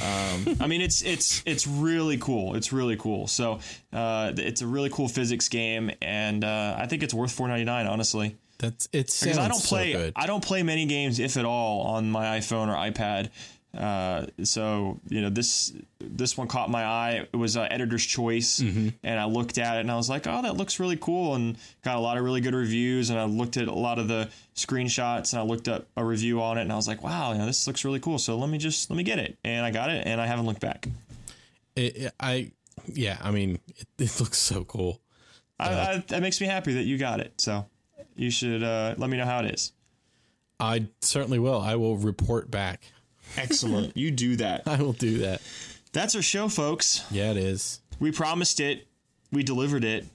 um, I mean, it's it's it's really cool. It's really cool. So uh, it's a really cool physics game, and uh, I think it's worth four ninety nine. Honestly, That's it. because I don't so play good. I don't play many games, if at all, on my iPhone or iPad. Uh, so you know this this one caught my eye. It was uh, editor's choice, and I looked at it and I was like, "Oh, that looks really cool," and got a lot of really good reviews. And I looked at a lot of the screenshots and I looked up a review on it, and I was like, "Wow, you know, this looks really cool." So let me just let me get it, and I got it, and I haven't looked back. It, it- I yeah. I mean, it, it looks so cool. I, I, that makes me happy that you got it. So you should uh, let me know how it is. I certainly will. I will report back. Excellent. you do that. I will do that. That's our show, folks. Yeah, it is. We promised it. We delivered it.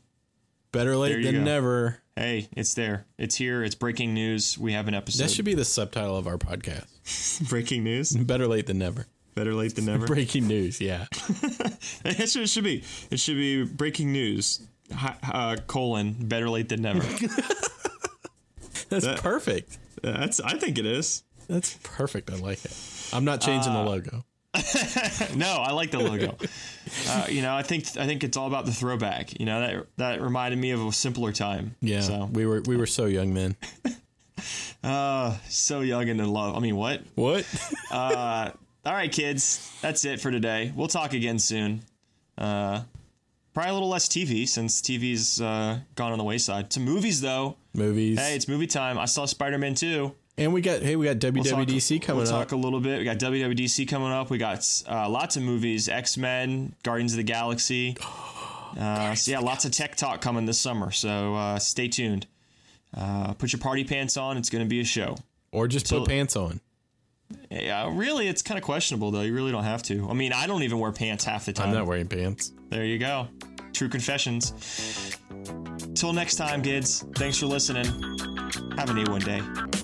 Better late than go. never. Hey, it's there. It's here. It's breaking news. We have an episode. That should be the subtitle of our podcast. breaking news. Better late than never. Better late than never. Breaking news. Yeah. That's what it should be. It should be breaking news. Uh, colon. Better late than never. That's That- perfect. That's. I think it is. That's perfect. I like it. I'm not changing Uh, the logo. No, I like the logo. uh, you know, I think I think it's all about the throwback. You know, that that reminded me of a simpler time. Yeah. So, We were we were so young then. uh, so young and in love. I mean, what? What? All right, kids. That's it for today. We'll talk again soon. Uh, probably a little less TV since TV's uh, gone on the wayside. To movies though. Movies. Hey, it's movie time. I saw Spider Man 2. And we got hey, we got We'll talk- WWDC coming we'll up. talk a little bit. We got WWDC coming up. We got uh, lots of movies X Men, Guardians of the Galaxy. Uh, so, yeah, lots of tech talk coming this summer. So uh, stay tuned. Uh, put your party pants on. It's going to be a show. or just So- put pants on. Yeah, really, it's kind of questionable, though. You really don't have to. I mean, I don't even wear pants half the time. I'm not wearing pants. There you go. True confessions. Till next time, kids. Thanks for listening. Have a A1 day.